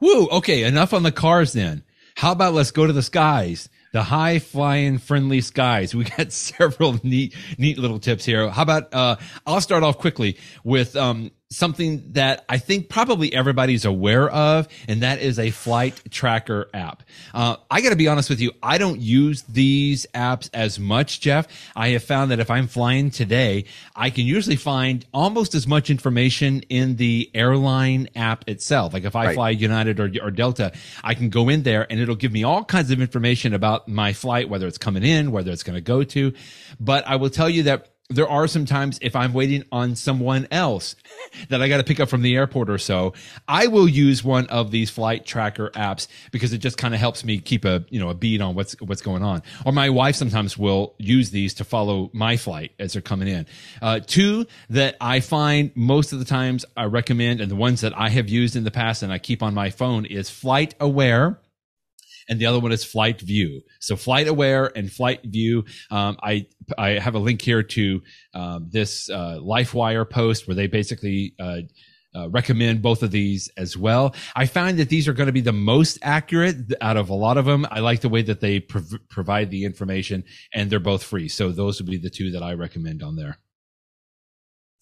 Woo. Okay, enough on the cars then. How about let's go to the skies? The high flying friendly skies. We got [LAUGHS] several neat, neat little tips here. How about, uh, I'll start off quickly with, um, something that I think probably everybody's aware of, and that is a flight tracker app. Uh, I got to be honest with you, I don't use these apps as much, Jeff. I have found that if I'm flying today, I can usually find almost as much information in the airline app itself. Like if I right. fly United or, or Delta, I can go in there and it'll give me all kinds of information about my flight, whether it's coming in, whether it's going to go to. But I will tell you that there are some times if I'm waiting on someone else that I got to pick up from the airport or so, I will use one of these flight tracker apps because it just kind of helps me keep a, you know, a beat on what's, what's going on. Or my wife sometimes will use these to follow my flight as they're coming in. Uh, two that I find most of the times I recommend and the ones that I have used in the past and I keep on my phone is FlightAware and the other one is FlightView. So FlightAware and FlightView. Um, I I have a link here to um, this uh, LifeWire post where they basically. Uh, uh, recommend both of these as well. I find that these are going to be the most accurate out of a lot of them. I like the way that they prov- provide the information and they're both free. So those would be the two that I recommend on there.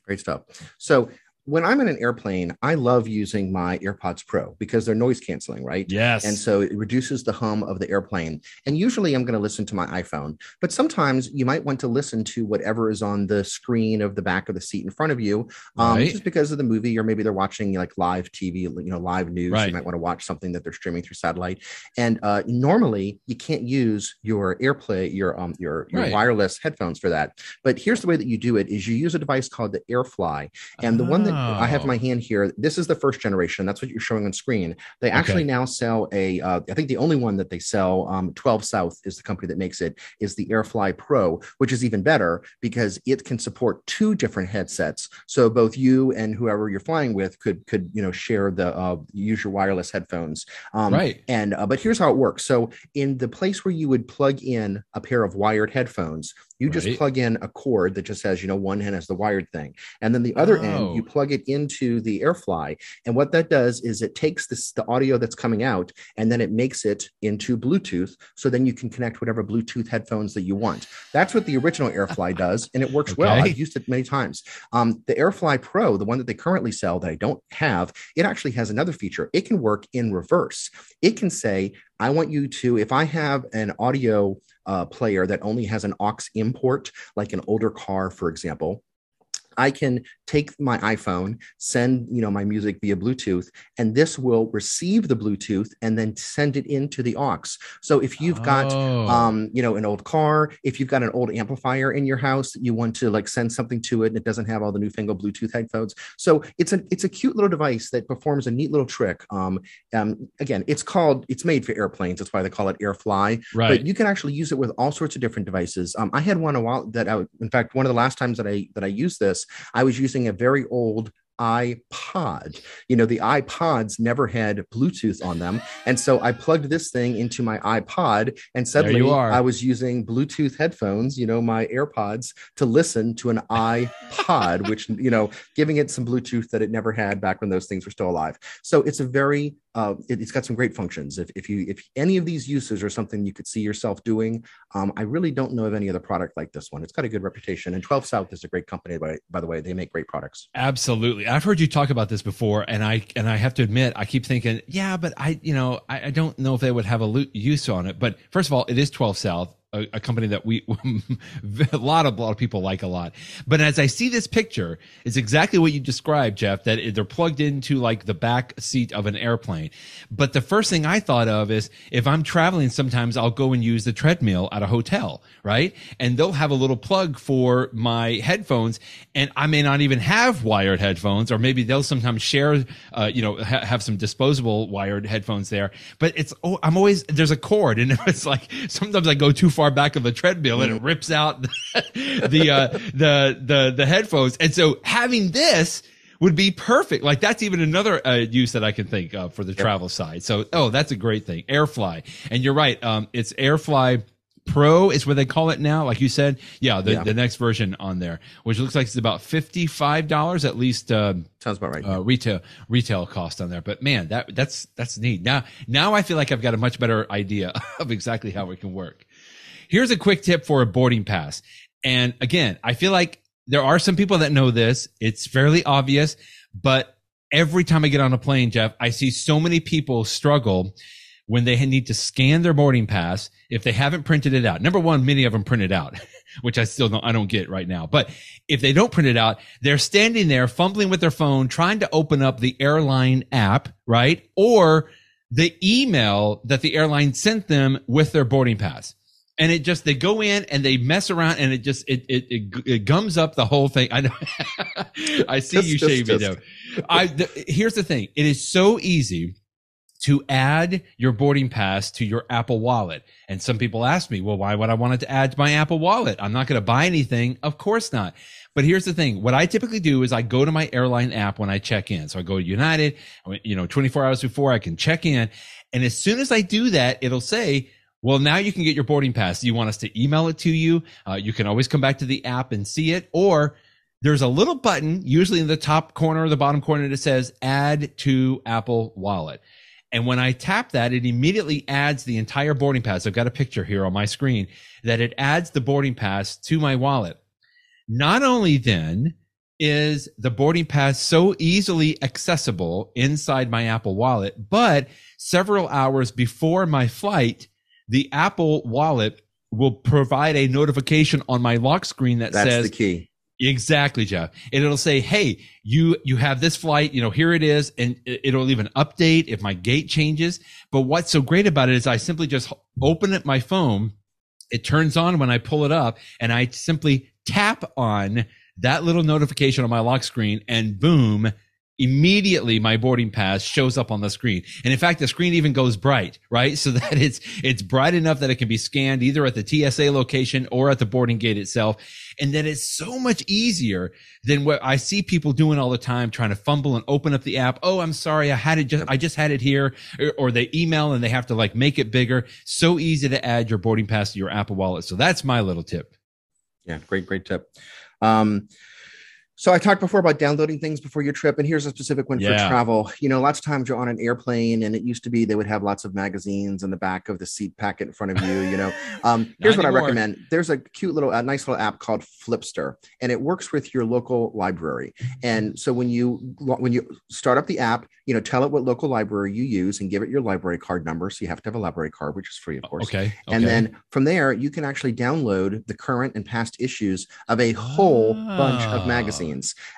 Great stuff. So when I'm in an airplane, I love using my AirPods Pro because they're noise canceling, right? Yes. And so it reduces the hum of the airplane. And usually I'm going to listen to my iPhone, but sometimes you might want to listen to whatever is on the screen of the back of the seat in front of you, um, right. just because of the movie, or maybe they're watching like live TV, you know, live news. Right. You might want to watch something that they're streaming through satellite. And uh, normally you can't use your AirPlay, your um, your your right. wireless headphones for that. But here's the way that you do it: is you use a device called the AirFly, and the one that I have my hand here. This is the first generation. That's what you're showing on screen. They actually okay. now sell a. Uh, I think the only one that they sell, um, 12 South is the company that makes it, is the AirFly Pro, which is even better because it can support two different headsets. So both you and whoever you're flying with could could you know share the uh, use your wireless headphones. Um, right. And uh, but here's how it works. So in the place where you would plug in a pair of wired headphones, you right. just plug in a cord that just has, you know, one end has the wired thing. And then the other oh. end, you plug it into the AirFly. And what that does is it takes this, the audio that's coming out and then it makes it into Bluetooth. So then you can connect whatever Bluetooth headphones that you want. That's what the original AirFly [LAUGHS] does. And it works okay. well. I've used it many times. Um, the AirFly Pro, the one that they currently sell that I don't have, it actually has another feature. It can work in reverse. It can say, I want you to, if I have an audio uh, player that only has an aux import, like an older car, for example, I can take my iPhone, send you know my music via Bluetooth, and this will receive the Bluetooth and then send it into the aux. So if you've got oh. um, you know an old car, if you've got an old amplifier in your house that you want to like send something to it and it doesn't have all the newfangled Bluetooth headphones, so it's a it's a cute little device that performs a neat little trick. Um, um, again, it's called it's made for airplanes. That's why they call it AirFly. Right. But you can actually use it with all sorts of different devices. Um, I had one a while that I, in fact, one of the last times that I that I used this, I was using a very old iPod. You know, the iPods never had Bluetooth on them. And so I plugged this thing into my iPod and suddenly I was using Bluetooth headphones, you know, my AirPods to listen to an iPod, [LAUGHS] which, you know, giving it some Bluetooth that it never had back when those things were still alive. So it's a very uh, it, has got some great functions. If, if you if any of these uses are something you could see yourself doing, um, I really don't know of any other product like this one. It's got a good reputation, and 12 South is a great company. By, by the way, they make great products. Absolutely, I've heard you talk about this before, and I and I have to admit, I keep thinking, yeah, but I you know I, I don't know if they would have a use on it. But first of all, it is 12 South a, a company that we [LAUGHS] a lot of a lot of people like a lot. But as I see this picture, it's exactly what you described, Jeff. That they're plugged into like the back seat of an airplane. But the first thing I thought of is if I'm traveling, sometimes I'll go and use the treadmill at a hotel, right? And they'll have a little plug for my headphones, and I may not even have wired headphones, or maybe they'll sometimes share, uh, you know, ha- have some disposable wired headphones there. But it's oh, I'm always there's a cord, and [LAUGHS] it's like sometimes I go too far back of the treadmill and it rips out the [LAUGHS] the uh, the, the the headphones. And so having this would be perfect. Like that's even another uh, use that I can think of for the yep. travel side. So oh, that's a great thing. Airfly, and you're right. Um, it's Airfly Pro is what they call it now. Like you said, yeah, the, yeah. the next version on there, which looks like it's about fifty five dollars at least. Uh, Sounds about right. Uh, retail retail cost on there, but man, that that's that's neat. Now now I feel like I've got a much better idea [LAUGHS] of exactly how it can work. Here's a quick tip for a boarding pass, and again, I feel like there are some people that know this. It's fairly obvious, but every time I get on a plane, Jeff, I see so many people struggle when they need to scan their boarding pass if they haven't printed it out. Number one, many of them print it out, [LAUGHS] which I still don't, I don't get right now. But if they don't print it out, they're standing there fumbling with their phone, trying to open up the airline app, right? Or the email that the airline sent them with their boarding pass. And it just, they go in and they mess around and it just, it, it, it, it gums up the whole thing. I know. [LAUGHS] I see just, you shaving though. I, the, here's the thing. It is so easy to add your boarding pass to your Apple wallet. And some people ask me, well, why would I want it to add to my Apple wallet? I'm not going to buy anything. Of course not. But here's the thing. What I typically do is I go to my airline app when I check in. So I go to United, you know, 24 hours before I can check in. And as soon as I do that, it'll say, well, now you can get your boarding pass. You want us to email it to you? Uh, you can always come back to the app and see it or there's a little button, usually in the top corner or the bottom corner that says add to Apple wallet. And when I tap that, it immediately adds the entire boarding pass. I've got a picture here on my screen that it adds the boarding pass to my wallet. Not only then is the boarding pass so easily accessible inside my Apple wallet, but several hours before my flight, the Apple wallet will provide a notification on my lock screen that That's says the key. Exactly, Jeff. And it'll say, "Hey, you you have this flight. You know, here it is," and it'll even update if my gate changes. But what's so great about it is I simply just open up my phone. It turns on when I pull it up, and I simply tap on that little notification on my lock screen, and boom, immediately my boarding pass shows up on the screen. And in fact, the screen even goes bright, right? So [LAUGHS] that it's, it's bright enough that it can be scanned either at the TSA location or at the boarding gate itself. And then it's so much easier than what I see people doing all the time, trying to fumble and open up the app. Oh, I'm sorry. I had it just, I just had it here. Or, or they email and they have to like make it bigger. So easy to add your boarding pass to your Apple wallet. So that's my little tip. Yeah. Great, great tip. Um, so I talked before about downloading things before your trip, and here's a specific one yeah. for travel. You know, lots of times you're on an airplane, and it used to be they would have lots of magazines in the back of the seat packet in front of you. You know, [LAUGHS] um, here's what anymore. I recommend. There's a cute little, a nice little app called Flipster, and it works with your local library. And so when you when you start up the app, you know, tell it what local library you use and give it your library card number. So you have to have a library card, which is free, of course. Okay. okay. And then from there, you can actually download the current and past issues of a whole oh. bunch of magazines.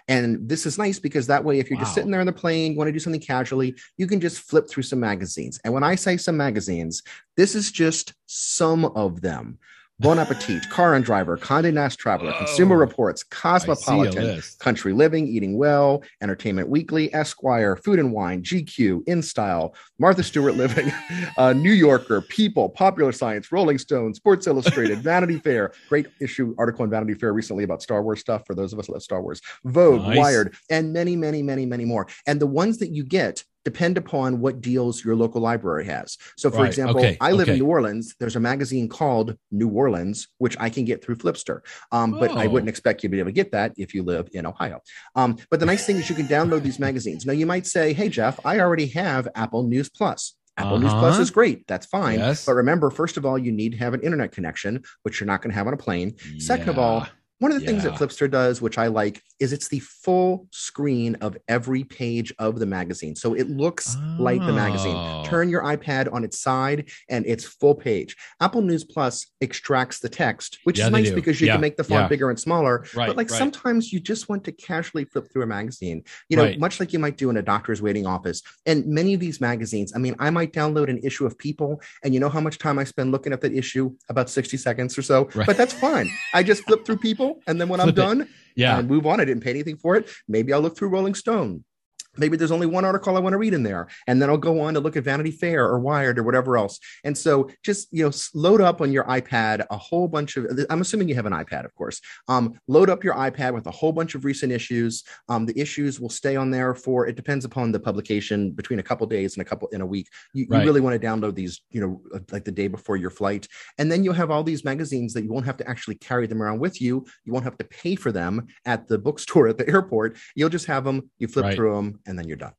And this is nice because that way, if you're wow. just sitting there on the plane, want to do something casually, you can just flip through some magazines. And when I say some magazines, this is just some of them. Bon Appetit, Car and Driver, Condé Nast Traveler, Whoa. Consumer Reports, Cosmopolitan, Country Living, Eating Well, Entertainment Weekly, Esquire, Food and Wine, GQ, In Style, Martha Stewart Living, [LAUGHS] uh, New Yorker, People, Popular Science, Rolling Stone, Sports Illustrated, [LAUGHS] Vanity Fair. Great issue article in Vanity Fair recently about Star Wars stuff for those of us that love Star Wars, Vogue, nice. Wired, and many, many, many, many more. And the ones that you get depend upon what deals your local library has. So, for right. example, okay. I live okay. in New Orleans. There's a magazine called New Orleans, which I can get through Flipster. Um, oh. But I wouldn't oh. expect you to be able to get that if you live in Ohio. Um, but the nice thing is you can download these magazines. Now, you might say, hey, Jeff, I already have Apple News Plus. Apple uh-huh. News Plus is great. That's fine. Yes. But remember, first of all, you need to have an internet connection, which you're not going to have on a plane. Yeah. Second of all, One of the yeah. things that Flipster does, which I like, is it's the full screen of every page of the magazine. So it looks oh. like the magazine. Oh. Turn your iPad on its side and it's full page. Apple News Plus extracts the text, which yeah, is nice because you yeah. can make the font bigger and smaller. Right, but like right. sometimes you just want to casually flip through a magazine, you know, right. much like you might do in a doctor's waiting office. And many of these magazines, I mean, I might download an issue of People, and you know how much time I spend looking at that issue? About 60 seconds or so. But that's fine. I just flip through [LAUGHS] People and then when Flip I'm done, it. yeah, I move on. I didn't pay anything for it. Maybe I'll look through Rolling Stone maybe there's only one article I want to read in there, and then I'll go on to look at Vanity Fair or Wired or whatever else. And so just you know, load up on your iPad a whole bunch of. I'm assuming you have an iPad, of course. Um, load up your iPad with a whole bunch of recent issues. Um, the issues will stay on there for. It depends upon the publication between a couple days and a couple in a week. You, right. you really want to download these, you know, uh, like the day before your flight, and then you'll have all these magazines that you won't have to actually carry them around with you. You won't have to pay for them at the bookstore [LAUGHS] at the airport. You'll just have them. You flip right. through them and then you're done.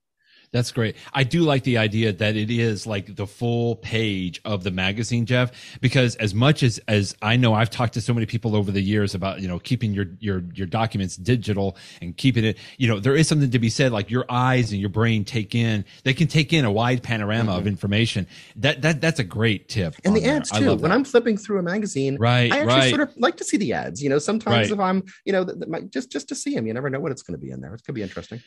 That's great. I do like the idea that it is like the full page of the magazine, Jeff, because as much as as I know I've talked to so many people over the years about, you know, keeping your your your documents digital and keeping it, you know, there is something to be said like your eyes and your brain take in they can take in a wide panorama mm-hmm. of information. That that that's a great tip. And the ads too. When I'm flipping through a magazine, right, I actually right. sort of like to see the ads. You know, sometimes right. if I'm, you know, just just to see them, you never know what it's going to be in there. It's going to be interesting.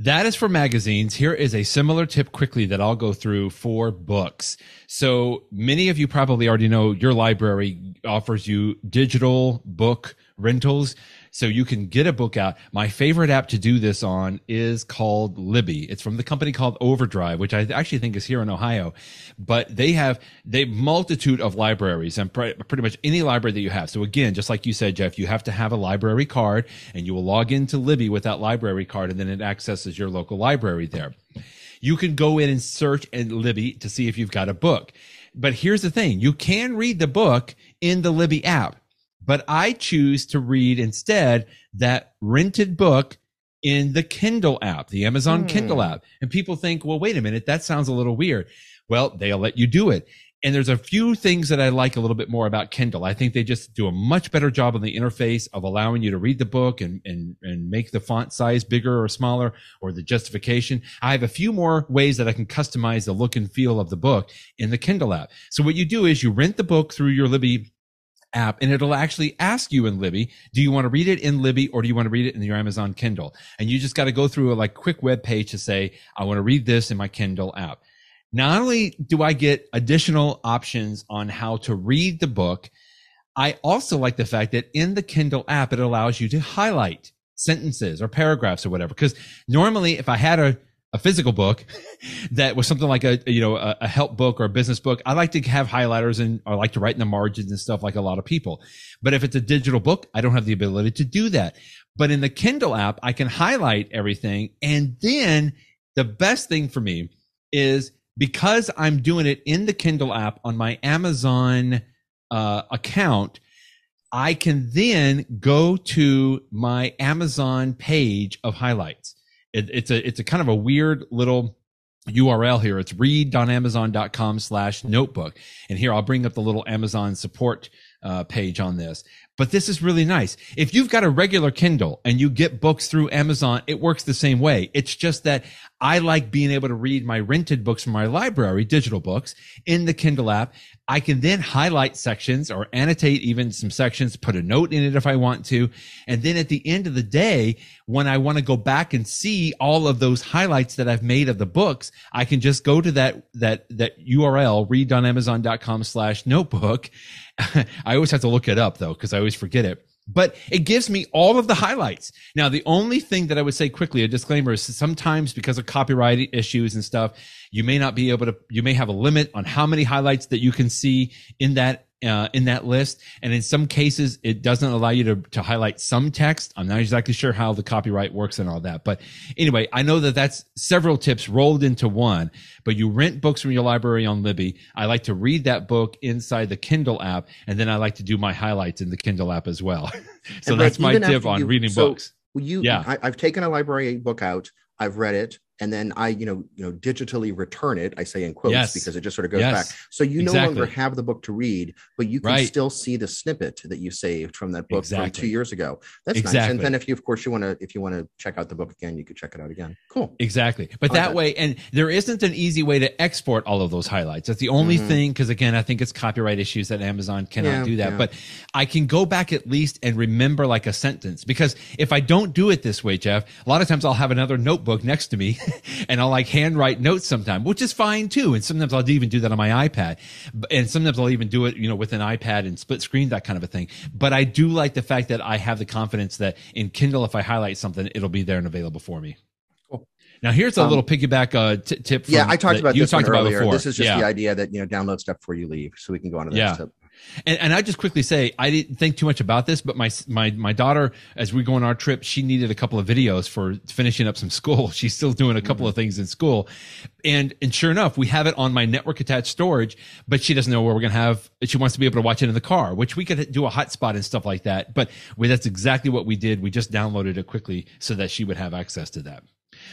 That is for magazines. Here is a similar tip quickly that I'll go through for books. So many of you probably already know your library offers you digital book rentals so you can get a book out. My favorite app to do this on is called Libby. It's from the company called Overdrive, which I actually think is here in Ohio, but they have they multitude of libraries and pretty much any library that you have. So again, just like you said, Jeff, you have to have a library card and you will log into Libby with that library card and then it accesses your local library there. You can go in and search in Libby to see if you've got a book. But here's the thing. You can read the book in the Libby app but I choose to read instead that rented book in the Kindle app, the Amazon hmm. Kindle app. And people think, well, wait a minute, that sounds a little weird. Well, they'll let you do it. And there's a few things that I like a little bit more about Kindle. I think they just do a much better job on the interface of allowing you to read the book and, and, and make the font size bigger or smaller or the justification. I have a few more ways that I can customize the look and feel of the book in the Kindle app. So what you do is you rent the book through your Libby app and it'll actually ask you in Libby, do you want to read it in Libby or do you want to read it in your Amazon Kindle? And you just got to go through a like quick web page to say, I want to read this in my Kindle app. Not only do I get additional options on how to read the book, I also like the fact that in the Kindle app, it allows you to highlight sentences or paragraphs or whatever. Cause normally if I had a a physical book that was something like a you know a, a, help book or a business book. I like to have highlighters and i like to write in the margins and stuff like a lot of people. But if it's a digital book i don't have the ability to do that. But in the kindle app i can highlight everything. And then the best thing for me is because i'm doing it in the kindle app on my amazon uh, account i can then go to my amazon page of highlights it, it's a it's a kind of a weird little URL here. It's read.amazon.com slash notebook. And here I'll bring up the little Amazon support uh, page on this. But this is really nice. If you've got a regular Kindle and you get books through Amazon, it works the same way. It's just that I like being able to read my rented books from my library, digital books in the Kindle app. I can then highlight sections or annotate even some sections, put a note in it if I want to. And then at the end of the day, when I want to go back and see all of those highlights that I've made of the books, I can just go to that, that, that URL, read.amazon.com slash notebook. [LAUGHS] I always have to look it up though, because I always forget it but it gives me all of the highlights. Now, the only thing that I would say quickly, a disclaimer is sometimes because of copyright issues and stuff, you may not be able to, you may have a limit on how many highlights that you can see in that uh, in that list. And in some cases, it doesn't allow you to, to highlight some text. I'm not exactly sure how the copyright works and all that. But anyway, I know that that's several tips rolled into one, but you rent books from your library on Libby. I like to read that book inside the Kindle app. And then I like to do my highlights in the Kindle app as well. [LAUGHS] so that's my tip on reading so, books. You, yeah, I, I've taken a library book out. I've read it. And then I, you know, you know, digitally return it. I say in quotes yes. because it just sort of goes yes. back. So you exactly. no longer have the book to read, but you can right. still see the snippet that you saved from that book exactly. from two years ago. That's exactly. nice. And then if you, of course, you want to, if you want to check out the book again, you could check it out again. Cool. Exactly. But that, that, way, and there isn't an easy way to export all of those highlights. That's the only mm-hmm. thing. Because again, I think it's copyright issues that Amazon cannot yeah, do that. Yeah. But I can go back at least and remember like a sentence. Because if I don't do it this way, Jeff, a lot of times I'll have another notebook next to me [LAUGHS] [LAUGHS] and I'll like handwrite notes sometimes, which is fine too. And sometimes I'll even do that on my iPad. And sometimes I'll even do it, you know, with an iPad and split screen, that kind of a thing. But I do like the fact that I have the confidence that in Kindle, if I highlight something, it'll be there and available for me. Now here's a um, little piggyback uh, t- tip. yeah, I talked about you this talked about earlier. Before. This is just yeah. the idea that you know download stuff before you leave, so we can go on to the yeah. next tip. And, and I just quickly say I didn't think too much about this, but my my my daughter, as we go on our trip, she needed a couple of videos for finishing up some school. [LAUGHS] She's still doing a couple mm-hmm. of things in school, and and sure enough, we have it on my network attached storage, but she doesn't know where we're gonna have. She wants to be able to watch it in the car, which we could do a hotspot and stuff like that. But we, that's exactly what we did. We just downloaded it quickly so that she would have access to that.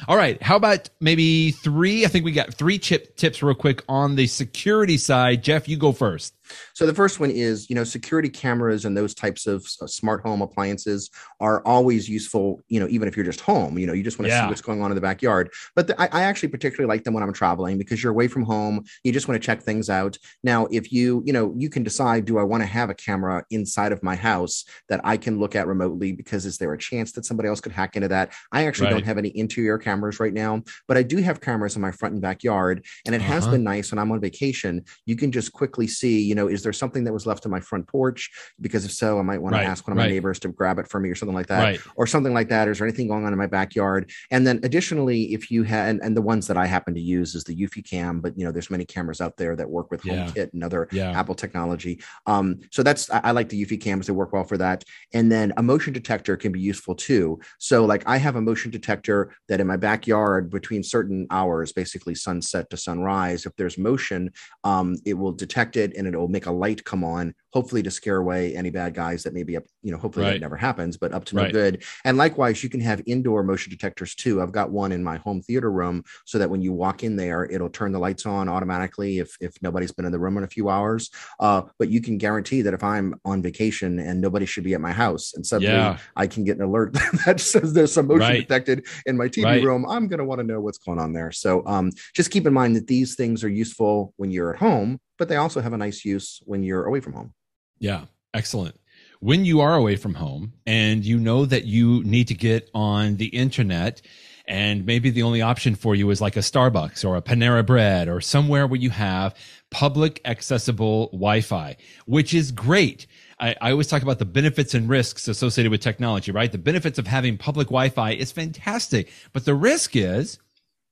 All right. How about maybe three? I think we got three chip tips real quick on the security side. Jeff, you go first. So the first one is, you know, security cameras and those types of uh, smart home appliances are always useful. You know, even if you're just home, you know, you just want to yeah. see what's going on in the backyard. But the, I, I, actually particularly like them when I'm traveling because you're away from home. You just want to check things out. Now, if you, you know, you can decide, do I want to have a camera inside of my house that I can look at remotely? Because is there a chance that somebody else could hack into that? I actually right. don't have any interior cameras right now, but I do have cameras in my front and backyard, and it uh-huh. has been nice when I'm on vacation. You can just quickly see, you know, is there something that was left on my front porch? Because if so, I might want right, to ask one of my neighbors to grab it for me or something like that, right. or something like that. Is there anything going on in my backyard? And then additionally, if you had, and, and the ones that I happen to use is the Eufy Cam, but you know, there's many cameras out there that work with yeah. HomeKit and other yeah. Apple technology. Um, so that's I, I like the Eufy Cams; they work well for that. And then a motion detector can be useful too. So like I have a motion detector that in my backyard between certain hours, basically sunset to sunrise, if there's motion, um, it will detect it and it will make a light come on, hopefully to scare away any bad guys that maybe up, you know, hopefully right. that never happens, but up to no right. good. And likewise, you can have indoor motion detectors too. I've got one in my home theater room so that when you walk in there, it'll turn the lights on automatically if, if nobody's been in the room in a few hours. Uh, but you can guarantee that if I'm on vacation and nobody should be at my house and suddenly yeah. I can get an alert [LAUGHS] that says there's some motion right. detected in my TV room, I'm going to want to know what's going on there. So um, just keep in mind that these things are useful when you're at home but they also have a nice use when you're away from home. Yeah, excellent. When you are away from home and you know that you need to get on the internet, and maybe the only option for you is like a Starbucks or a Panera Bread or somewhere where you have public accessible Wi Fi, which is great. I, I, always talk about the benefits and risks associated with technology, right? The benefits of having public Wi Fi is fantastic, but the risk is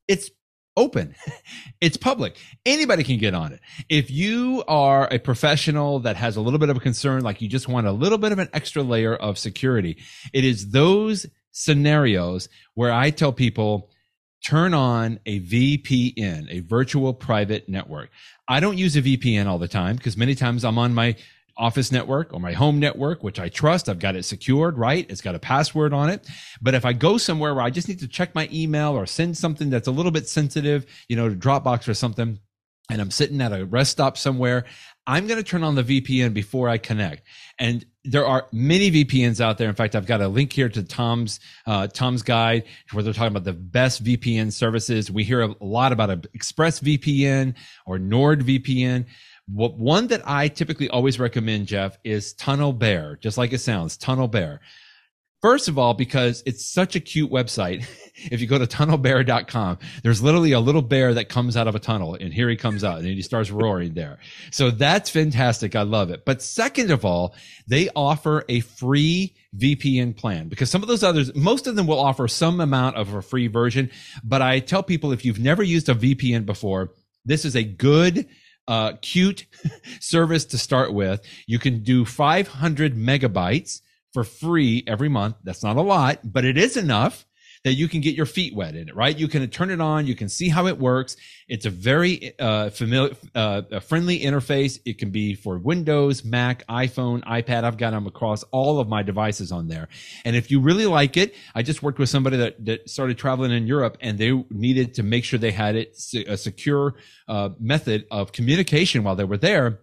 it's open. it's public. Anybody can get on it. If you are a professional that has a little bit of a concern, like you just want a little bit of an extra layer of security, it is those scenarios where I tell people, turn on a VPN, a virtual private network. I don't use a VPN all the time because many times I'm on my office network or my home network, which I trust. I've got it secured, right? It's got a password on it. But if I go somewhere where I just need to check my email or send something that's a little bit sensitive, you know, to Dropbox or something, and I'm sitting at a rest stop somewhere, I'm going to turn on the VPN before I connect. And there are many VPNs out there. In fact, I've got a link here to Tom's uh, Tom's guide where they're talking about the best VPN services. We hear a lot about ExpressVPN or NordVPN. What one that I typically always recommend, Jeff, is TunnelBear, just like it sounds, TunnelBear. First of all, because it's such a cute website. [LAUGHS] if you go to tunnelbear.com, there's literally a little bear that comes out of a tunnel and here he comes out and he starts roaring there. So that's fantastic. I love it. But second of all, they offer a free VPN plan because some of those others, most of them will offer some amount of a free version. But I tell people if you've never used a VPN before, this is a good uh, cute [LAUGHS] service to start with. You can do 500 megabytes for free every month. That's not a lot, but it is enough that you can get your feet wet in it, right? You can turn it on. You can see how it works. It's a very uh, familiar, uh, a friendly interface. It can be for Windows, Mac, iPhone, iPad. I've got them across all of my devices on there. And if you really like it, I just worked with somebody that, that started traveling in Europe and they needed to make sure they had it a secure uh, method of communication while they were there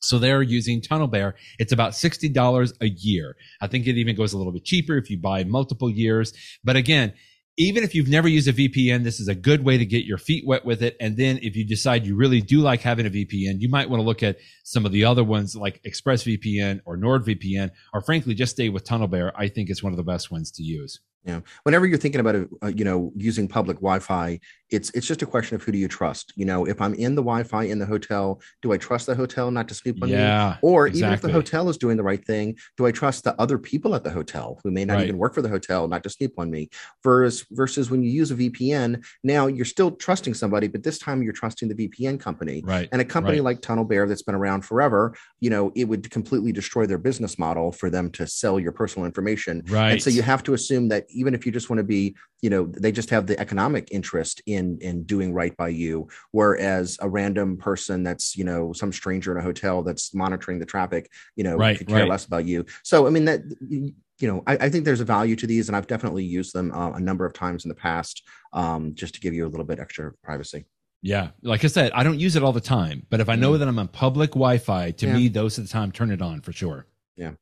so they're using TunnelBear. It's about $60 a year. I think it even goes a little bit cheaper if you buy multiple years. But again, even if you've never used a VPN, this is a good way to get your feet wet with it. And then if you decide you really do like having a VPN, you might want to look at some of the other ones like ExpressVPN or NordVPN, or frankly, just stay with TunnelBear. I think it's one of the best ones to use. Yeah. Whenever you're thinking about it, uh, you know, using public Wi-Fi, it's it's just a question of who do you trust. You know, if I'm in the Wi-Fi in the hotel, do I trust the hotel not to snoop on yeah, me? Or exactly. even if the hotel is doing the right thing, do I trust the other people at the hotel who may not right. even work for the hotel not to snoop on me? Versus versus when you use a VPN, now you're still trusting somebody, but this time you're trusting the VPN company. Right. And a company right. like TunnelBear that's been around forever, you know, it would completely destroy their business model for them to sell your personal information. Right. And so you have to assume that even if you just want to be, you know, they just have the economic interest in in doing right by you, whereas a random person that's you know some stranger in a hotel that's monitoring the traffic, you know, right, could care right. less about you. So I mean that you know, I, I, think there's a value to these, and I've definitely used them uh, a number of times in the past, um, just to give you a little bit extra privacy. Yeah, like I said, I don't use it all the time, but if I know mm. that I'm on public Wi-Fi, to yeah. me, those are the time turn it on for sure. Yeah.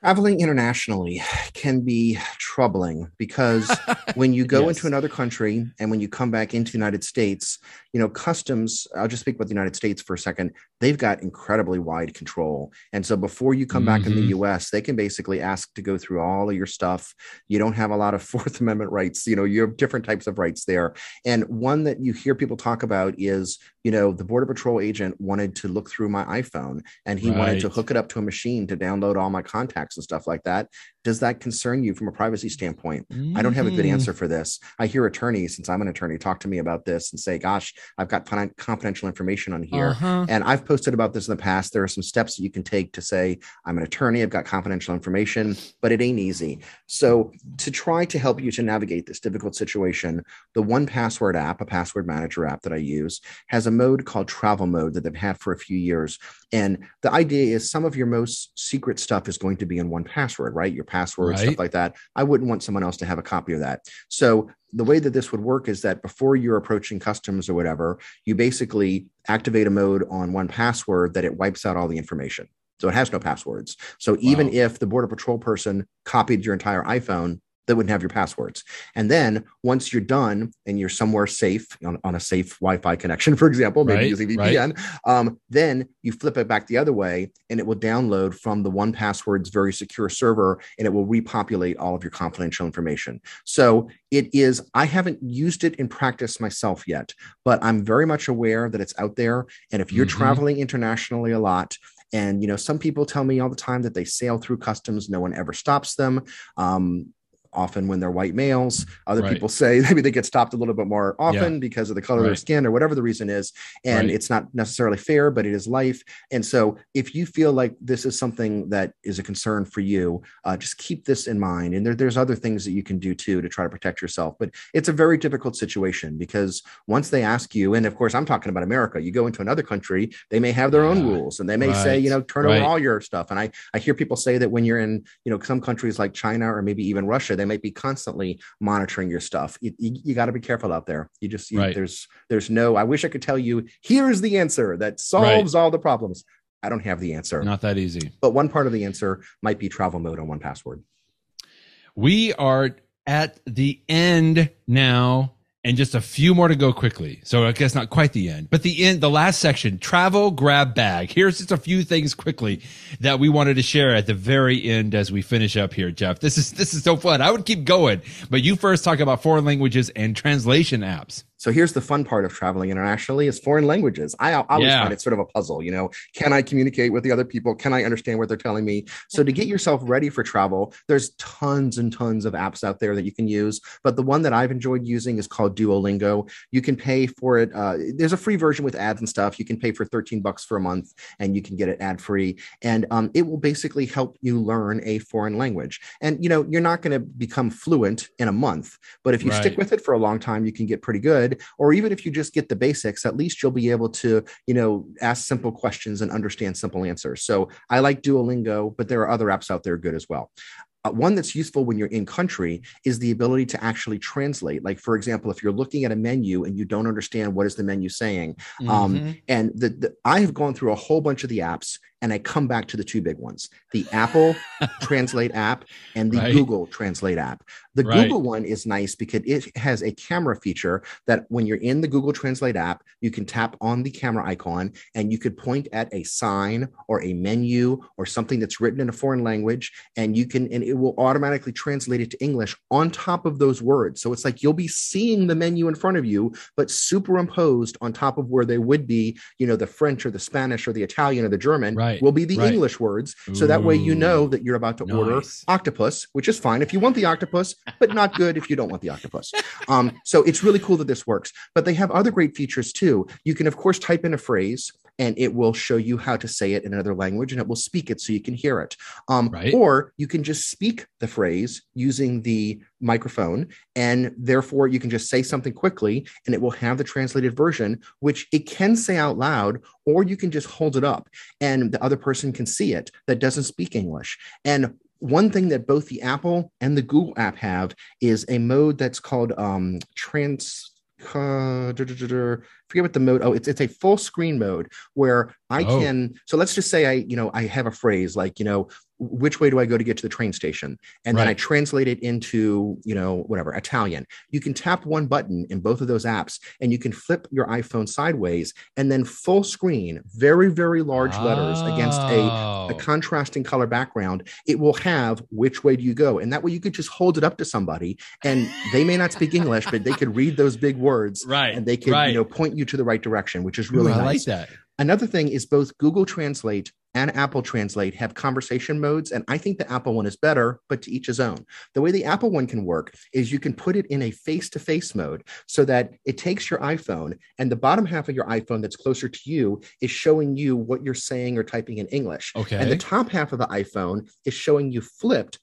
Traveling internationally can be troubling because [LAUGHS] when you go yes. into another country and when you come back into the United States, you know, customs, I'll just speak about the United States for a second. They've got incredibly wide control. And so before you come mm-hmm. back in the mm-hmm. US, they can basically ask to go through all of your stuff. You don't have a lot of [LAUGHS] Fourth Amendment rights. You know, you have different types of rights there. And one that you hear people talk about is, you know, the Border Patrol agent wanted to look through my iPhone and he right. wanted to hook it up to a machine to download all my contacts and stuff like that. Does that concern you from a privacy standpoint? Mm-hmm. I don't have a good mm-hmm. answer for this. I hear attorneys, since I'm an attorney, talk to me about this and say, gosh, I've got confidential information on here. Uh-huh. And I've posted about this in the past. There are some steps that you can take to say, I'm an attorney, I've got confidential information, but it ain't easy. So, to try to help you to navigate this difficult situation, the 1Password app, a password manager app that I use, has a mode called travel mode that they've had for a few years. And the idea is some of your most secret stuff is going to be in 1Password, right? Your password, right. stuff like that. I wouldn't want someone else to have a copy of that. So the way that this would work is that before you're approaching customs or whatever, you basically activate a mode on 1Password that it wipes out all the information. So it has no passwords. So even if the border patrol person copied your entire iPhone, that wouldn't have your passwords. And then once you're done and you're somewhere safe on, on a safe Wi-Fi connection, [LAUGHS] for example, maybe right, using VPN, right. um, then you flip it back the other way and it will download from the 1Password's very secure server and it will repopulate all of your confidential information. So it is, I haven't used it in practice myself yet, but I'm very much aware that it's out there. And if you're mm-hmm. traveling internationally a lot, and you know, some people tell me all the time that they sail through customs, no one ever stops them. Um, often when they're white males. Other right. people say [LAUGHS] maybe they get stopped a little bit more often yeah. because of the color right. of their skin or whatever the reason is. And right. it's not necessarily fair, but it is life. And so if you feel like this is something that is a concern for you, uh, just keep this in mind. And there, there's other things that you can do too to try to protect yourself. But it's a very difficult situation because once they ask you, and of course, I'm talking about America, you go into another country, they may have their yeah. own rules and they may say, you know, turn over all your stuff. And I, I hear people say that when you're in, you know, some countries like China or maybe even Russia, they might be constantly monitoring your stuff. You, you, you got to be careful out there. You just you, right. there's there's no. I wish I could tell you here's the answer that solves right. all the problems. I don't have the answer. Not that easy. But one part of the answer might be travel mode on 1Password. We are at the end now and just a few more to go quickly. So I guess not quite the end, but the end, the last section, travel grab bag. Here's just a few things quickly that we wanted to share at the very end as we finish up here, Jeff. This is, this is so fun. I would keep going, but you first talk about foreign languages and translation apps. So here's the fun part of traveling internationally is foreign languages. I, I always yeah. find it sort of a puzzle, you know, can I communicate with the other people? Can I understand what they're telling me? So to get yourself ready for travel, there's tons and tons of apps out there that you can use. But the one that I've enjoyed using is called Duolingo. You can pay for it. Uh, there's a free version with ads and stuff. You can pay for 13 bucks for a month and you can get it ad free. And um, it will basically help you learn a foreign language. And, you know, you're not going to become fluent in a month, but if you right. stick with it for a long time, you can get pretty good good or even if you just get the basics at least you'll be able to you know ask simple questions and understand simple answers. So i like duolingo but there are other apps out there good as well. Uh, one that's useful when you're in country is the ability to actually translate. Like for example if you're looking at a menu and you don't understand what is the menu saying um, mm-hmm. um, and the, the, i have gone through a whole bunch of the apps and I come back to the two big ones the Apple [LAUGHS] Translate app and the right. Google Translate app. The right. Google one is nice because it has a camera feature that when you're in the Google Translate app, you can tap on the camera icon and you could point at a sign or a menu or something that's written in a foreign language and you can and it will automatically translate it to English on top of those words. So it's like you'll be seeing the menu in front of you but superimposed on top of where they would be, you know, the French or the Spanish or the Italian or the German. Right right, will be the right. English words. So that way you know that you're about to nice. order octopus, which is fine if you want the octopus, but not good if you don't want the octopus. [LAUGHS] Um, so it's really cool that this works. But they have other great features too. You can, of course, type in a phrase and it will show you how to say it in another language and it will speak it so you can hear it. Um, right. Or you can just speak the phrase using the microphone, and therefore you can just say something quickly and it will have the translated version, which it can say out loud, or you can just hold it up and the other person can see it that doesn't speak English. And one thing that both the Apple and the Google app have is a mode that's called um, trans uh, forget what the mode oh it's it's a full screen mode where i oh. can so let's just say i you know i have a phrase like you know which way do i go to get to the train station and right. then i translate it into you know whatever italian you can tap one button in both of those apps and you can flip your iphone sideways and then full screen very very large oh. letters against a, a oh. contrasting color background it will have which way do you go and that way you could just hold it up to somebody and they may not speak english but they could read those big words [LAUGHS] right and they could right. you know point you to the right direction, which is really Ooh, nice. I like that. Another thing is both Google Translate and Apple Translate have conversation modes, and I think the Apple one is better, but to each his own. The way the Apple one can work is you can put it in a face to face mode so that it takes your iPhone and the bottom half of your iPhone that's closer to you is showing you what you're saying or typing in English. Okay. And the top half of the iPhone is showing you flipped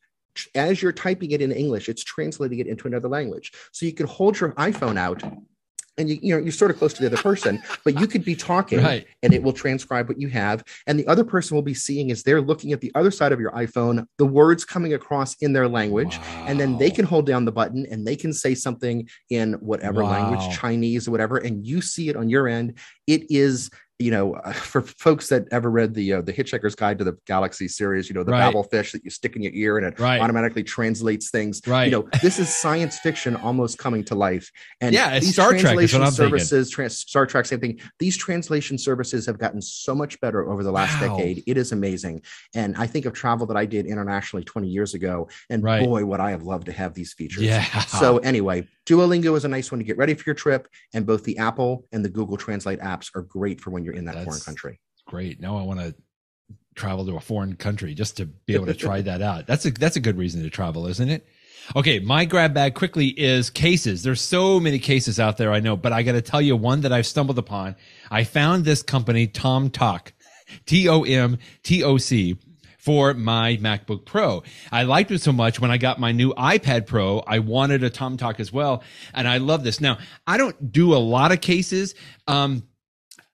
as you're typing it in English, it's translating it into another language. So you can hold your iPhone out and you, you know you're sort of close to the other person but you could be talking right. and it will transcribe what you have and the other person will be seeing as they're looking at the other side of your iphone the words coming across in their language wow. and then they can hold down the button and they can say something in whatever wow. language chinese or whatever and you see it on your end it is you know, uh, [LAUGHS] for folks that ever read the uh, the Hitchhiker's Guide to the Galaxy series, you know, the right. Babel fish that you stick in your ear and it right. automatically translates things. Right. You know, this is science fiction almost coming to life. And yeah, these Star translation Trek services, trans- Star Trek, same thing. These translation services have gotten so much better over the last wow. decade. It is amazing. And I think of travel that I did internationally 20 years ago, and right. boy, would I have loved to have these features. Yeah. So anyway, Duolingo is a nice one to get ready for your trip, and both the Apple and the Google Translate apps are great for when you're in that That's foreign country. Great. Now I want to travel to a foreign country just to be able to try that out. That's a that's a good reason to travel, isn't it? Okay, my grab bag quickly is cases. There's so many cases out there, I know, but I got to tell you one that I've stumbled upon. I found this company, TomToc, [LAUGHS] T O M T O C for my MacBook Pro. I liked it so much when I got my new iPad Pro, I wanted a TomToc as well. And I love this. Now, I don't do a lot of cases. Um,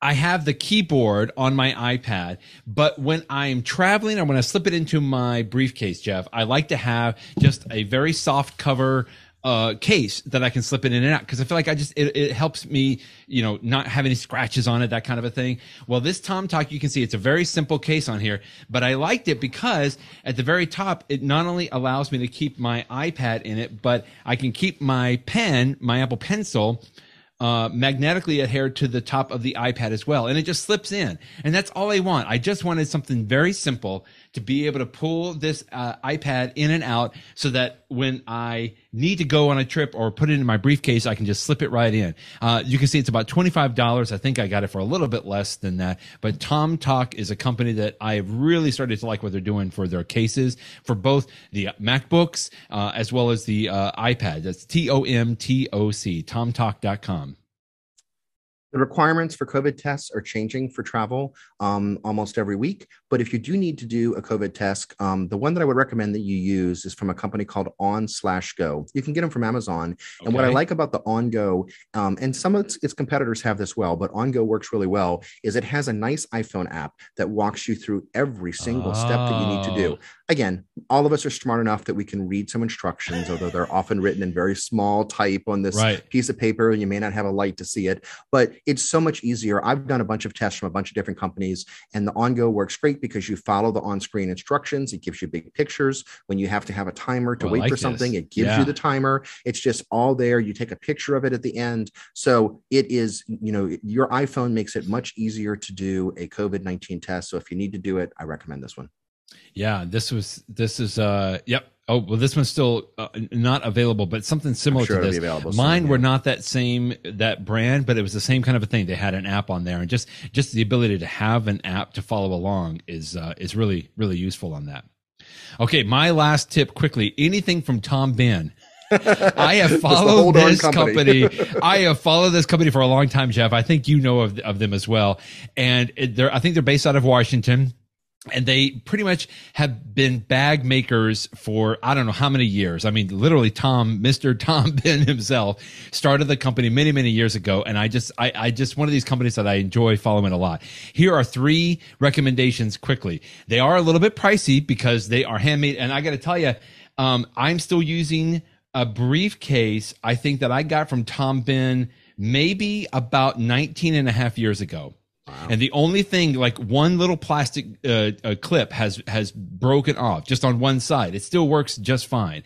I have the keyboard on my iPad, but when I'm traveling, I'm going to slip it into my briefcase, Jeff. I like to have just a very soft cover uh, case that I can slip it in and out because I feel like I just it, it helps me, you know, not have any scratches on it, that kind of a thing. Well, this TomToc, you can see it's a very simple case on here, but I liked it because at the very top, it not only allows me to keep my iPad in it, but I can keep my pen, my Apple Pencil. Uh, magnetically adhered to the top of the iPad as well. And it just slips in. And that's all I want. I just wanted something very simple to be able to pull this uh, iPad in and out so that when I need to go on a trip or put it in my briefcase, I can just slip it right in. Uh, you can see it's about $25. I think I got it for a little bit less than that. But TomToc is a company that I've really started to like what they're doing for their cases for both the MacBooks uh, as well as the uh, iPad. That's T O M T O C, tomtoc.com. The requirements for COVID tests are changing for travel um, almost every week. But if you do need to do a COVID test, um, the one that I would recommend that you use is from a company called On Slash Go. You can get them from Amazon. Okay. And what I like about the On Go, um, and some of its, its, competitors have this well, but On Go works really well, is it has a nice iPhone app that walks you through every single oh. step that you need to do. Oh. Again, all of us are smart enough that we can read some instructions, although they're often written in very small type on this right. piece of paper, and you may not have a light to see it. But it's so much easier. I've done a bunch of tests from a bunch of different companies, and the OnGo works great because you follow the on-screen instructions. It gives you big pictures. When you have to have a timer to oh, wait like for something, this. it gives yeah. you the timer. It's just all there. You take a picture of it at the end. So it is, you know, your iPhone makes it much easier to do a COVID 19 test. So if you need to do it, I recommend this one. Yeah, this was this is uh yep. Oh well, this one's still uh, not available, but something similar sure to this. Mine soon, were not that same that brand, but it was the same kind of a thing. They had an app on there, and just just the ability to have an app to follow along is uh, is really really useful on that. Okay, my last tip quickly: anything from Tom Bihn. [LAUGHS] I have followed this company. company. [LAUGHS] I have followed this company for a long time, Jeff. I think you know of, of them as well. And they're, I think they're based out of Washington and they pretty much have been bag makers for I don't know how many years. I mean, literally, Tom, Mister [LAUGHS] Tom Bihn himself, started the company many, many years ago, and I just, I, I just one of these companies that I enjoy following a lot. Here are three recommendations quickly. They are a little bit pricey because they are handmade, and I got to tell you, um, I'm still using a briefcase. I think that I got from Tom Bihn maybe about 19 and a half years ago and the only thing, like one little plastic uh, uh, clip has has broken off just on one side. It still works just fine.